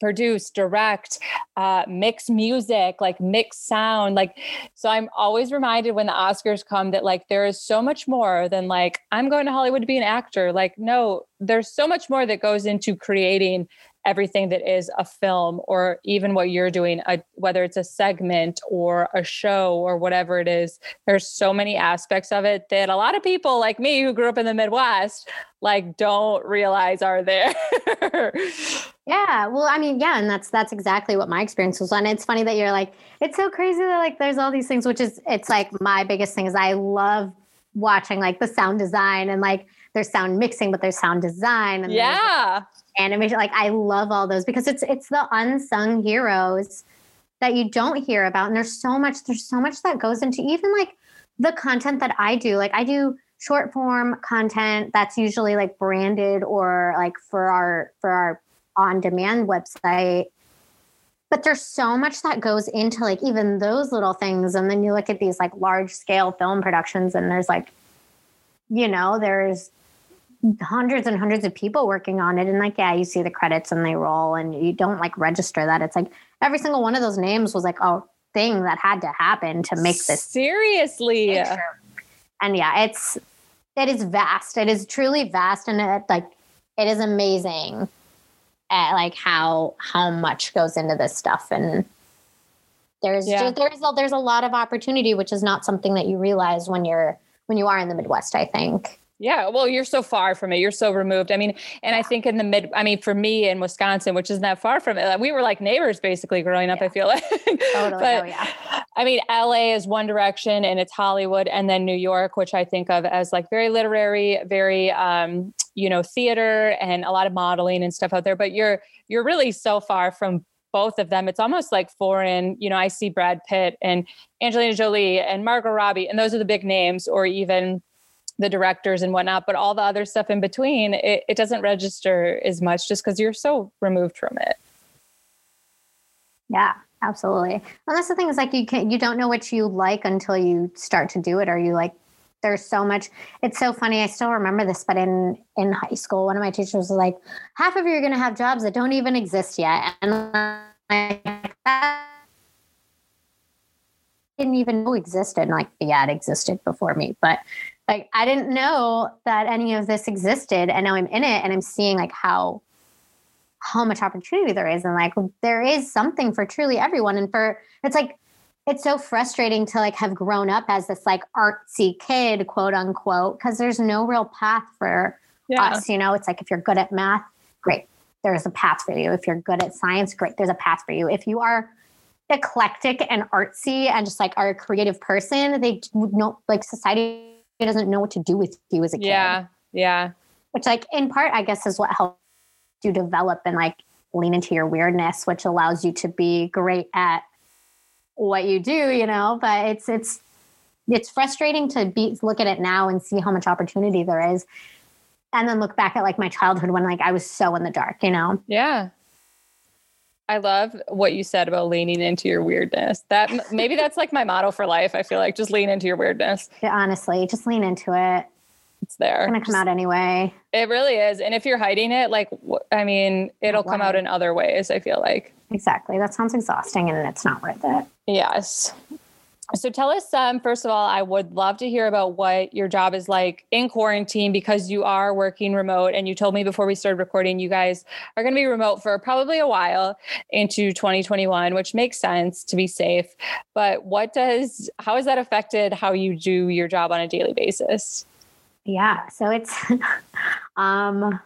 produce, direct, uh, mix music, like mix sound. Like, so I'm always reminded when the Oscars come that like there is so much more than like, I'm going to Hollywood to be an actor. Like, no, there's so much more that goes into creating everything that is a film or even what you're doing a, whether it's a segment or a show or whatever it is there's so many aspects of it that a lot of people like me who grew up in the midwest like don't realize are there. Yeah well i mean yeah and that's that's exactly what my experience was and it's funny that you're like it's so crazy that like there's all these things which is it's like my biggest thing is i love watching like the sound design and like there's sound mixing but there's sound design and yeah animation. Like I love all those because it's it's the unsung heroes that you don't hear about. And there's so much, there's so much that goes into even like the content that I do. Like I do short form content that's usually like branded or like for our for our on demand website but there's so much that goes into like even those little things and then you look at these like large scale film productions and there's like you know there's hundreds and hundreds of people working on it. And like yeah you see the credits and they roll and you don't like register that. It's like every single one of those names was like a thing that had to happen to make this seriously? picture. and yeah it's it is vast. It is truly vast. And it like it is amazing at like how how much goes into this stuff. And there's yeah. just, there's a, there's a lot of opportunity which is not something that you realize when you're when you are in the midwest i think yeah, well, you're so far from it. You're so removed. I mean, and I think in the mid, I mean, for me in Wisconsin, which isn't that far from it, we were like neighbors basically growing up. Yeah. I feel like. Totally. but, oh, yeah. I mean, LA is one direction, and it's Hollywood, and then New York, which I think of as like very literary, very, um, you know, theater, and a lot of modeling and stuff out there. But you're you're really so far from both of them. It's almost like foreign. You know, I see Brad Pitt and Angelina Jolie and Margot Robbie, and those are the big names, or even the directors and whatnot, but all the other stuff in between, it, it doesn't register as much just because you're so removed from it. Yeah, absolutely. And that's the thing is like you can't, you don't know what you like until you start to do it, Are you like there's so much it's so funny i still remember this but in in high school one of my teachers was like half of you are going to have jobs that don't even exist yet and i didn't even know existed like yeah it existed before me but like I didn't know that any of this existed and now I'm in it and I'm seeing like how how much opportunity there is and like there is something for truly everyone and for it's like it's so frustrating to like have grown up as this like artsy kid quote unquote because there's no real path for yeah. us you know? It's like if you're good at math great. There's a path for you. If you're good at science great. There's a path for you. If you are eclectic and artsy and just like are a creative person they don't like society doesn't know what to do with you as a kid. Yeah. Yeah. Which like in part I guess is what helps you develop and like lean into your weirdness, which allows you to be great at what you do, you know, but it's it's it's frustrating to be look at it now and see how much opportunity there is. and then look back at like my childhood when like I was so in the dark, you know? Yeah. I love what you said about leaning into your weirdness. That maybe that's like my motto for life. I feel like just lean into your weirdness. Yeah, honestly, just lean into it. It's there. It's gonna come out anyway. It really is. And if you're hiding it, like I mean, it'll come out in other ways. I feel like exactly. That sounds exhausting, and it's not worth it. Yes. So tell us, um, first of all, I would love to hear about what your job is like in quarantine because you are working remote. And you told me before we started recording, you guys are going to be remote for probably a while into 2021, which makes sense to be safe. But what does, how has that affected how you do your job on a daily basis? Yeah. So it's, um,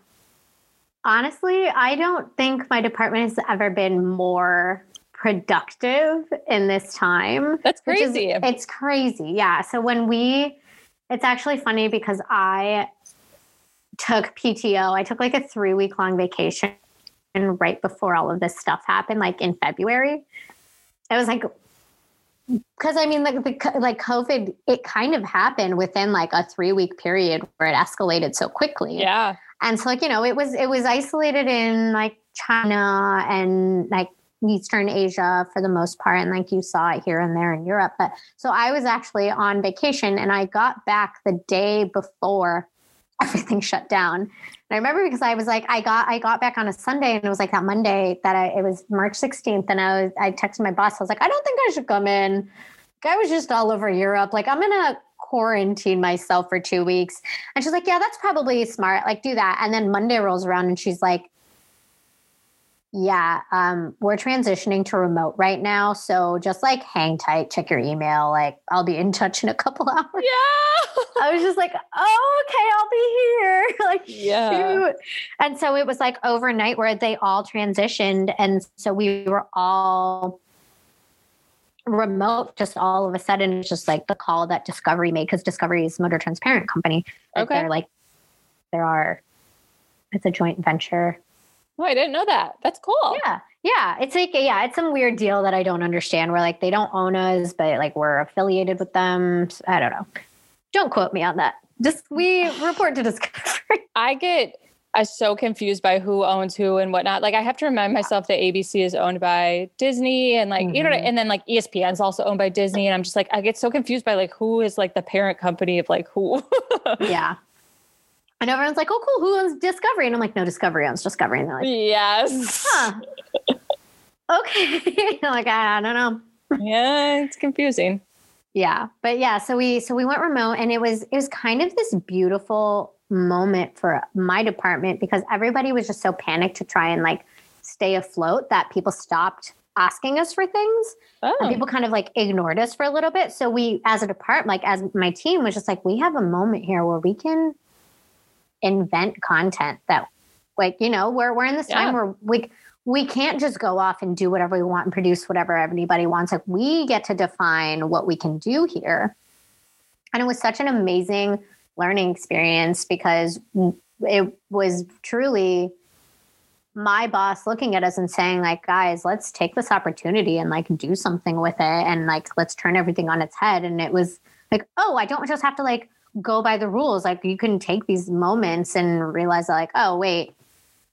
honestly, I don't think my department has ever been more productive in this time. That's crazy. Is, it's crazy. Yeah. So when we, it's actually funny because I took PTO, I took like a three week long vacation and right before all of this stuff happened, like in February. It was like, because I mean, like the like COVID, it kind of happened within like a three week period where it escalated so quickly. Yeah. And so like, you know, it was it was isolated in like China and like Eastern Asia for the most part. And like you saw it here and there in Europe. But so I was actually on vacation and I got back the day before everything shut down. And I remember because I was like, I got I got back on a Sunday and it was like that Monday that I it was March 16th. And I was I texted my boss, I was like, I don't think I should come in. I was just all over Europe. Like I'm gonna quarantine myself for two weeks. And she's like, Yeah, that's probably smart. Like do that. And then Monday rolls around and she's like, yeah, um, we're transitioning to remote right now. So just like hang tight, check your email. Like I'll be in touch in a couple hours. Yeah. I was just like, oh, okay, I'll be here. like, yeah. Shoot. And so it was like overnight where they all transitioned. And so we were all remote just all of a sudden. It's just like the call that Discovery made because Discovery is Motor Trend's parent Company. Like okay. They're like, there are, it's a joint venture Oh, I didn't know that. That's cool. Yeah. Yeah. It's like, yeah, it's some weird deal that I don't understand where like they don't own us, but like we're affiliated with them. I don't know. Don't quote me on that. Just we report to Discovery. I get I'm so confused by who owns who and whatnot. Like I have to remind myself that ABC is owned by Disney and like, mm-hmm. you know, mm-hmm. and then like ESPN is also owned by Disney. And I'm just like, I get so confused by like who is like the parent company of like who. yeah. And everyone's like, oh, cool. Who owns Discovery? And I'm like, no, Discovery owns Discovery. And they're like, yes. Huh. okay. like, ah, I don't know. yeah, it's confusing. Yeah. But yeah, so we so we went remote and it was it was kind of this beautiful moment for my department because everybody was just so panicked to try and like stay afloat that people stopped asking us for things. Oh. And people kind of like ignored us for a little bit. So we as a department, like as my team was just like, we have a moment here where we can invent content that like you know we're we're in this time where we we can't just go off and do whatever we want and produce whatever anybody wants. Like we get to define what we can do here. And it was such an amazing learning experience because it was truly my boss looking at us and saying like guys let's take this opportunity and like do something with it and like let's turn everything on its head. And it was like oh i don't just have to like go by the rules. Like you can take these moments and realize like, oh wait,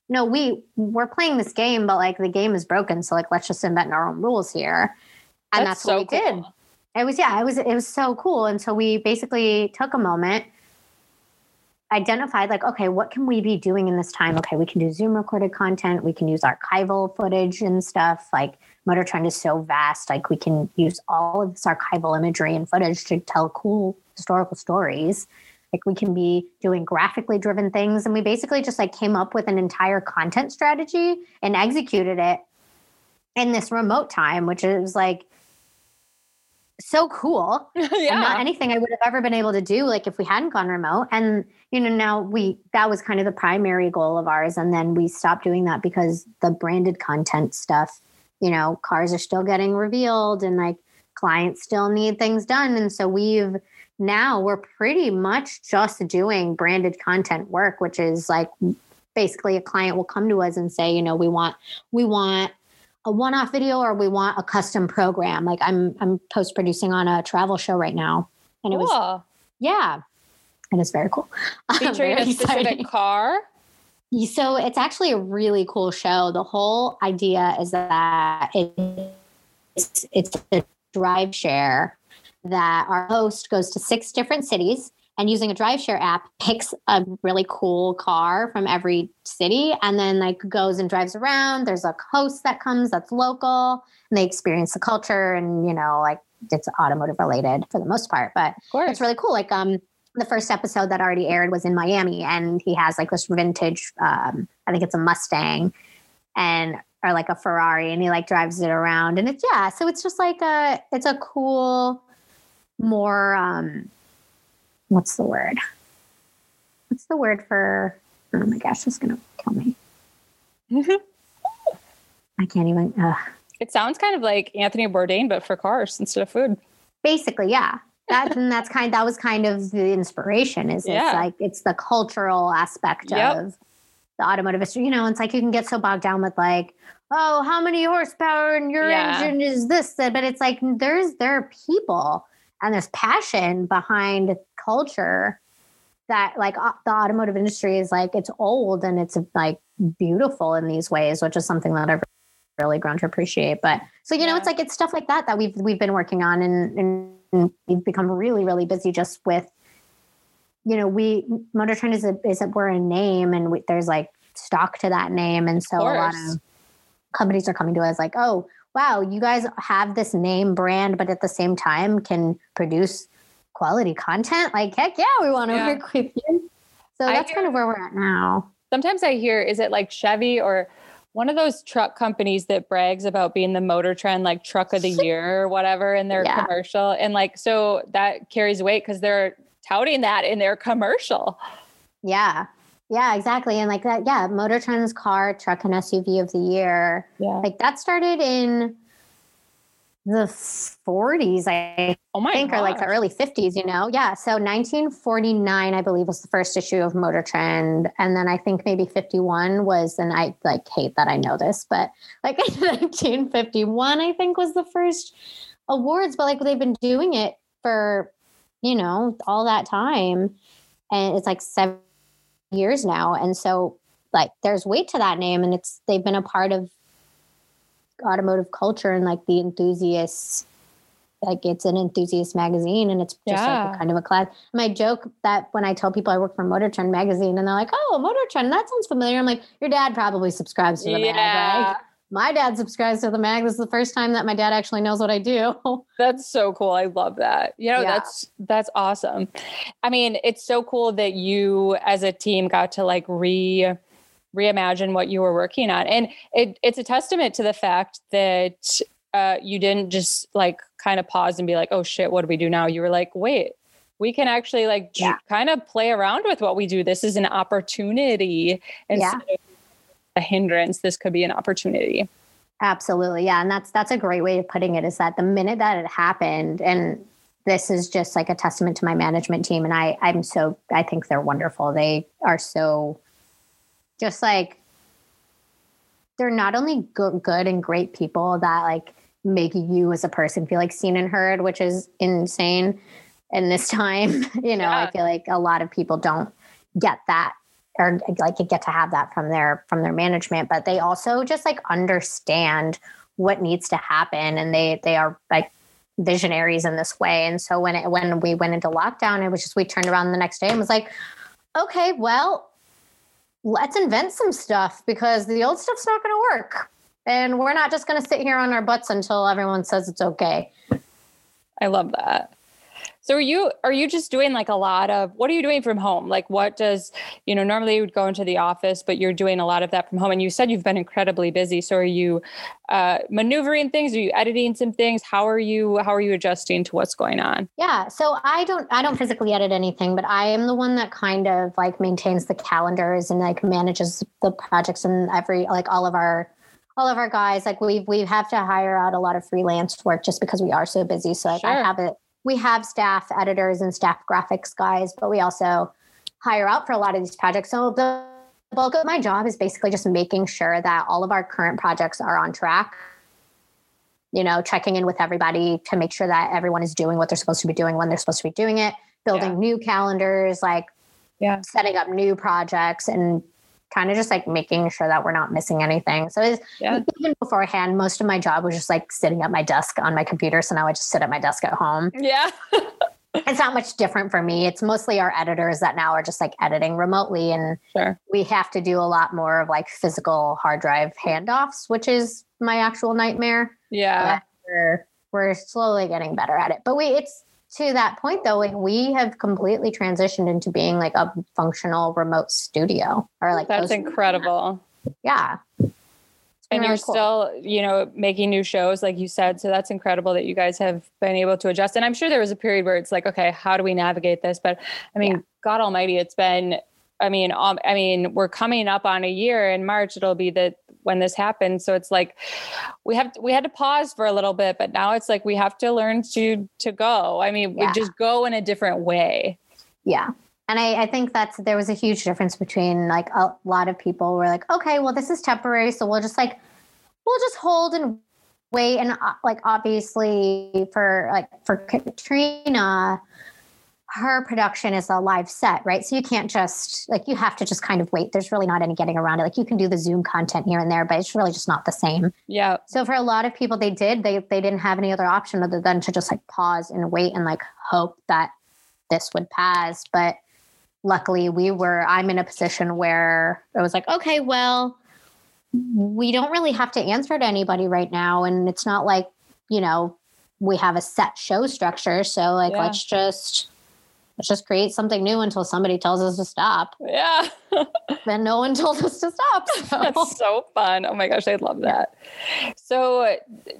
no, we we're playing this game, but like the game is broken. So like let's just invent our own rules here. And that's, that's so what we cool. did. It was yeah, it was it was so cool. And so we basically took a moment, identified like, okay, what can we be doing in this time? Okay, we can do Zoom recorded content, we can use archival footage and stuff. Like Motor Trend is so vast, like we can use all of this archival imagery and footage to tell cool historical stories. Like we can be doing graphically driven things and we basically just like came up with an entire content strategy and executed it in this remote time which is like so cool. Yeah. and not anything i would have ever been able to do like if we hadn't gone remote. And you know now we that was kind of the primary goal of ours and then we stopped doing that because the branded content stuff you know cars are still getting revealed and like clients still need things done and so we've now we're pretty much just doing branded content work, which is like basically a client will come to us and say, you know, we want we want a one-off video or we want a custom program. Like I'm I'm post producing on a travel show right now. And it cool. was yeah. And It is very cool. Featuring a specific car. So it's actually a really cool show. The whole idea is that it's it's a drive share that our host goes to six different cities and using a drive share app picks a really cool car from every city and then like goes and drives around. There's a host that comes that's local and they experience the culture and you know like it's automotive related for the most part, but it's really cool. Like um the first episode that already aired was in Miami and he has like this vintage um I think it's a Mustang and or like a Ferrari and he like drives it around and it's yeah, so it's just like a it's a cool more um what's the word? What's the word for oh my gosh, it's gonna kill me. I can't even uh It sounds kind of like Anthony Bourdain, but for cars instead of food. basically yeah that and that's kind that was kind of the inspiration is Yeah. it's like it's the cultural aspect Yep. of the automotive industry you know it's like you can get so bogged down with like oh how many horsepower in your Yeah. engine is this but it's like there's there are people and there's passion behind culture that like uh, the automotive industry is like it's old and it's like beautiful in these ways which is something that i've really grown to appreciate but so you know it's like it's stuff like that that we've we've been working on and, and we've become really really busy just with you know we motor trend is a is a we're a name and we, there's like stock to that name. And so a lot of companies are coming to us like oh wow you guys have this name brand but at the same time can produce quality content? Like heck yeah we want to Yeah. work with you. So that's kind of where we're at now. Sometimes I hear, is it like Chevy or one of those truck companies that brags about being the motor trend like truck of the year or whatever in their Yeah. commercial? And like, so that carries weight because they're touting that in their commercial. yeah yeah exactly and like that yeah motor trend's car truck and suv of the year Yeah. like that started in the 40s i Oh my think or like the early 50s you know? Yeah so 1949 i believe was the first issue of motor trend and then i think maybe 51 was and i like hate that i know this but like 1951 i think was the first awards but like they've been doing it for you know all that time and it's like seven years now and so like there's weight to that name and it's they've been a part of automotive culture and like the enthusiasts like it's an enthusiast magazine and it's just like a kind of a class. My joke that when I tell people I work for Motor Trend magazine and they're like, "Oh, Motor Trend, that sounds familiar." I'm like, "Your dad probably subscribes to the mag." Yeah. Like, my dad subscribes to the mag. This is the first time that my dad actually knows what I do. That's so cool. I love that. You know, Yeah. that's that's awesome. I mean, it's so cool that you as a team got to like re reimagine what you were working on. And it it's a testament to the fact that uh, you didn't just like kind of pause and be like, oh shit, what do we do now? You were like, wait, we can actually like j- kind of play around with what we do. This is an opportunity instead of a hindrance. This could be an opportunity. Absolutely. Yeah. And that's that's a great way of putting it is that the minute that it happened, and this is just like a testament to my management team. And I I'm so I think they're wonderful. They are so just like they're not only good, good and great people that like make you as a person feel like seen and heard, which is insane in this time. you know, Yeah. I feel like a lot of people don't get that or like get to have that from their from their management, but they also just like understand what needs to happen and they they are like visionaries in this way. And so when it when we went into lockdown, it was just we turned around the next day and was like, okay, well, let's invent some stuff because the old stuff's not going to work. And we're not just going to sit here on our butts until everyone says it's okay. I love that. So are you are you just doing like a lot of what are you doing from home? Like what does, you know, normally you would go into the office, but you're doing a lot of that from home. And you said you've been incredibly busy. So are you uh maneuvering things? Are you editing some things? How are you how are you adjusting to what's going on? Yeah, so I don't I don't physically edit anything, but I am the one that kind of like maintains the calendars and like manages the projects and every like all of our all of our guys like we we have to hire out a lot of freelance work just because we are so busy. So like I have it we have staff editors and staff graphics guys, but we also hire out for a lot of these projects. So the bulk of my job is basically just making sure that all of our current projects are on track you know, checking in with everybody to make sure that everyone is doing what they're supposed to be doing when they're supposed to be doing it, building Yeah. new calendars, like Yeah. setting up new projects and kind of just like making sure that we're not missing anything. So it's, Yeah. even beforehand, most of my job was just like sitting at my desk on my computer. So now I just sit at my desk at home. Yeah. It's not much different for me. It's mostly our editors that now are just like editing remotely and sure. we have to do a lot more of like physical hard drive handoffs, which is my actual nightmare. Yeah. We're we're slowly getting better at it. But we it's to that point though, like we have completely transitioned into being like a functional remote studio or like That's incredible. Yeah. And you're cool. still, you know, making new shows, like you said. So that's incredible that you guys have been able to adjust. And I'm sure there was a period where it's like, okay, how do we navigate this? But I mean, Yeah. God Almighty, it's been. I mean, um, I mean, we're coming up on a year in March. It'll be that when this happened. So it's like we have we had to pause for a little bit, but now it's like we have to learn to to go. I mean, Yeah. we just go in a different way. Yeah. And I, I think that's there was a huge difference between like a lot of people were like, okay, well, this is temporary. So we'll just like, we'll just hold and wait. And uh, like, obviously, for like for Katrina, her production is a live set, right? So you can't just like, you have to just kind of wait. There's really not any getting around it. Like, you can do the Zoom content here and there, but it's really just not the same. Yeah, So for a lot of people, they did. They they didn't have any other option other than to just like pause and wait and like hope that this would pass. But luckily, we were. I'm in a position where it was like, okay, well, we don't really have to answer to anybody right now, and it's not like you know we have a set show structure. So like, Yeah. let's just let's just create something new until somebody tells us to stop. yeah. And no one told us to stop. So. That's so fun. Oh my gosh, I love that. So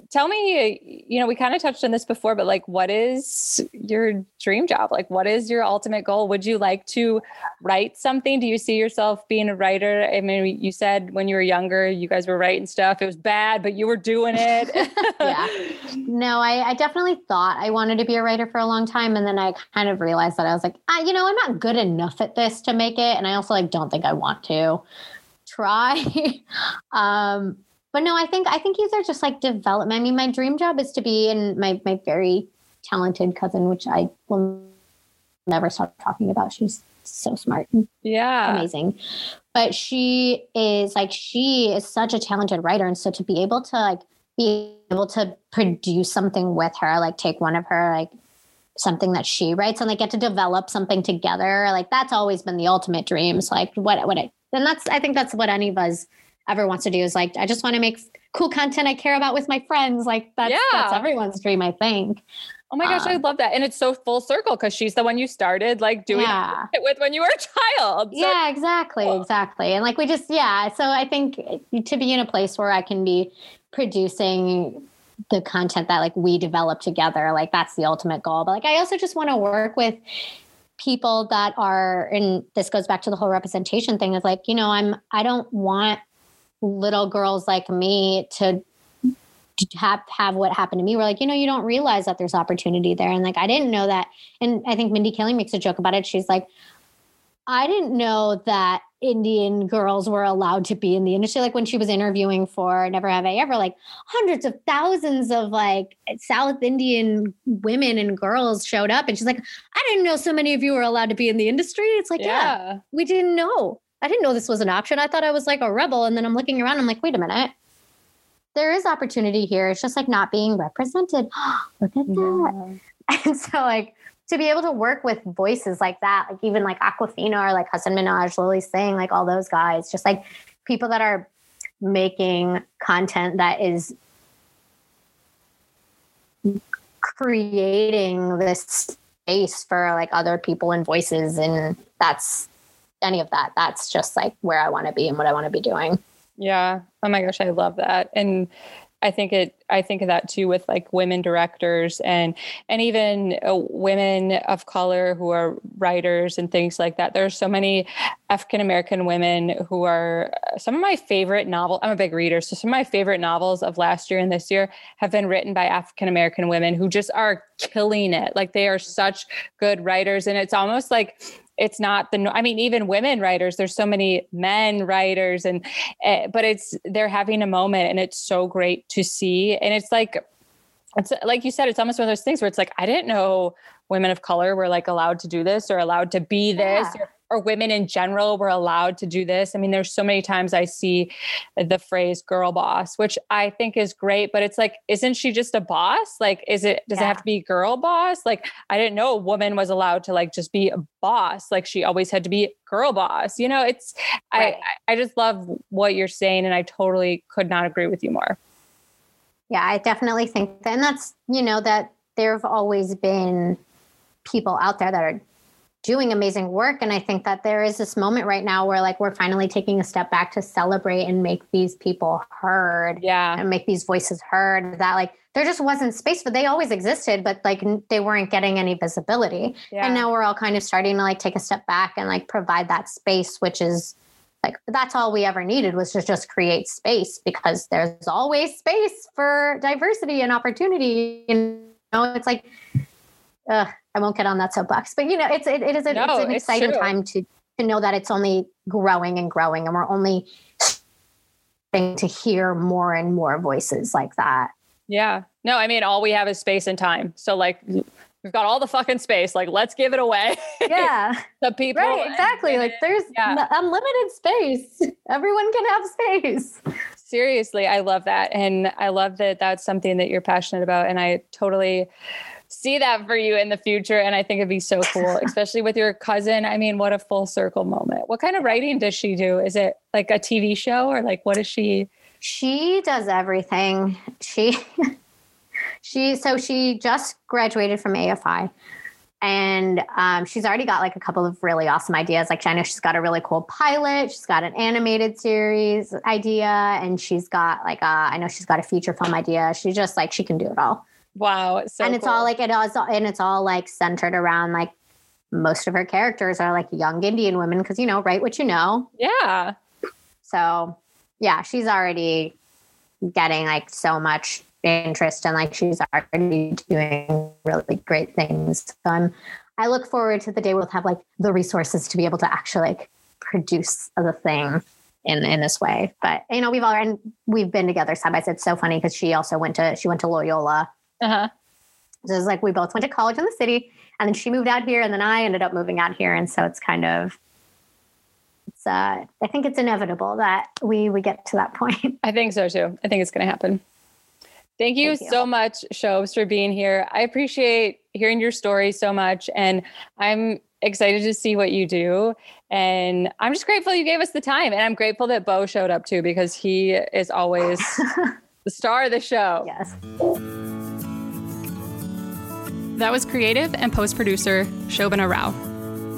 tell me, you know, we kind of touched on this before, but like, what is your dream job? Like, what is your ultimate goal? Would you like to write something? Do you see yourself being a writer? I mean, you said when you were younger, you guys were writing stuff. It was bad, but you were doing it. Yeah. No, I, I definitely thought I wanted to be a writer for a long time. And then I kind of realized that I was like, ah, you know, I'm not good enough at this to make it. And I also like don't think I want to try. um, but no, I think I think these are just like development. I mean, my dream job is to be in my my very talented cousin, which I will never stop talking about. She's so smart yeah. amazing. But she is like she is such a talented writer, and so to be able to like be able to produce something with her, like take one of her like something that she writes and they get to develop something together, like that's always been the ultimate dreams. Like what what it and that's I think that's what any of us ever wants to do is like I just want to make cool content I care about with my friends. Like that's that's everyone's dream, I think. Oh my gosh, I Um, love that. And it's so full circle because she's the one you started like doing Yeah. it with when you were a child. So yeah exactly cool. exactly and like we just yeah so i think to be in a place where i can be producing the content that like we develop together like that's the ultimate goal but like i also just want to work with people that are and this goes back to the whole representation thing is like you know i'm i don't want little girls like me to have have what happened to me. We're like, you know, you don't realize that there's opportunity there. And like I didn't know that. And I think Mindy Kaling makes a joke about it. She's like, I didn't know that Indian girls were allowed to be in the industry. Like when she was interviewing for Never Have I Ever, like hundreds of thousands of like South Indian women and girls showed up. And she's like, I didn't know so many of you were allowed to be in the industry. It's like, yeah, yeah. we didn't know. I didn't know this was an option. I thought I was like a rebel. And then I'm looking around, I'm like, wait a minute. There is opportunity here. It's just like not being represented. Look at that. And so like to be able to work with voices like that, like even like Awkwafina or like Hasan Minhaj, Lilly Singh, like all those guys, just like people that are making content that is creating this space for like other people and voices and that's any of that that's just like where i want to be and what i want to be doing Yeah. Oh my gosh, I love that. And I think it I think of that too with like women directors and and even uh, women of color who are writers and things like that. There are so many African American women who are uh, some of my favorite novel. I'm a big reader, so some of my favorite novels of last year and this year have been written by African American women who just are killing it. Like they are such good writers and it's almost like it's not the i mean even women writers there's so many men writers and uh, but it's they're having a moment and it's so great to see and it's like it's like you said it's almost one of those things where it's like i didn't know women of color were like allowed to do this or allowed to be this Yeah. or, or women in general were allowed to do this. I mean, there's so many times I see the phrase girl boss, which I think is great, but it's like, isn't she just a boss? Like, is it, does it have to be girl boss? Like, I didn't know a woman was allowed to like just be a boss. Like, she always had to be girl boss. You know, it's, Right. I, I just love what you're saying. And I totally could not agree with you more. Yeah, I definitely think that, and that's, you know, that there have always been people out there that are doing amazing work. And I think that there is this moment right now where like we're finally taking a step back to celebrate and make these people heard Yeah. and make these voices heard that like there just wasn't space for they always existed, but like they weren't getting any visibility. Yeah. And now we're all kind of starting to like take a step back and like provide that space, which is like that's all we ever needed was to just create space because there's always space for diversity and opportunity. You know, it's like uh, I won't get on that soapbox, but you know, it's it, it is a, No, it's an it's exciting true. time to to know that it's only growing and growing, and we're only starting to hear more and more voices like that. Yeah. No, I mean, all we have is space and time. So, like, we've got all the fucking space. Like, let's give it away Yeah, the people. right, exactly. Like there's yeah. unlimited space. Everyone can have space. seriously, I love that. And I love that that's something that you're passionate about. And I totally see that for you in the future. And I think it'd be so cool, especially with your cousin. I mean, what a full circle moment. What kind of writing does she do? Is it like a TV show or like what is she? She does everything. She she so she just graduated from AFI and um, she's already got like a couple of really awesome ideas. Like I know she's got a really cool pilot. She's got an animated series idea, and she's got like a, I know she's got a feature film idea. She just like she can do it all, Wow. So and it's cool. all like it is, and it's all like centered around like most of her characters are like young Indian women because you know write what you know. yeah. So yeah, she's already getting like so much interest and like she's already doing really great things. So I'm I look forward to the day we'll have like the resources to be able to actually like produce the thing in in this way. But you know, we've already we've been together side by side. It's so funny because she also went to she went to Loyola. Uh huh. So it's like we both went to college in the city and then she moved out here and then I ended up moving out here. And so it's kind of it's uh I think it's inevitable that we we get to that point. I think so too. I think it's going to happen. Thank you, Thank you. so much, Shobes, for being here. I appreciate hearing your story so much. And I'm excited to see what you do. And I'm just grateful you gave us the time. And I'm grateful that Bo showed up too, because he is always the star of the show. yes. That was creative and post producer Shobana Rao.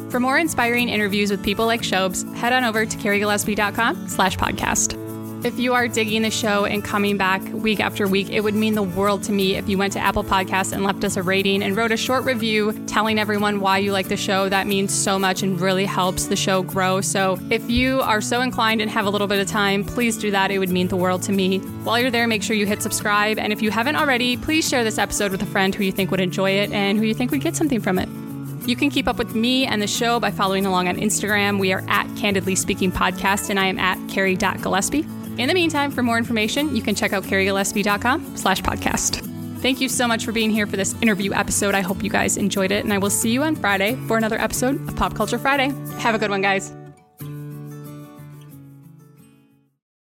For more inspiring interviews with people like Shobes, head on over to carriegillespie.com slash podcast. If you are digging the show and coming back week after week, it would mean the world to me if you went to Apple Podcasts and left us a rating and wrote a short review telling everyone why you like the show. That means so much and really helps the show grow. So if you are so inclined and have a little bit of time, please do that. It would mean the world to me. While you're there, make sure you hit subscribe. And if you haven't already, please share this episode with a friend who you think would enjoy it and who you think would get something from it. You can keep up with me and the show by following along on Instagram. We are at Candidly Speaking Podcast, and I am at Carrie.Gillespie. In the meantime, for more information, you can check out carriegillespie.com slash podcast. Thank you so much for being here for this interview episode. I hope you guys enjoyed it, and I will see you on Friday for another episode of Pop Culture Friday. Have a good one, guys.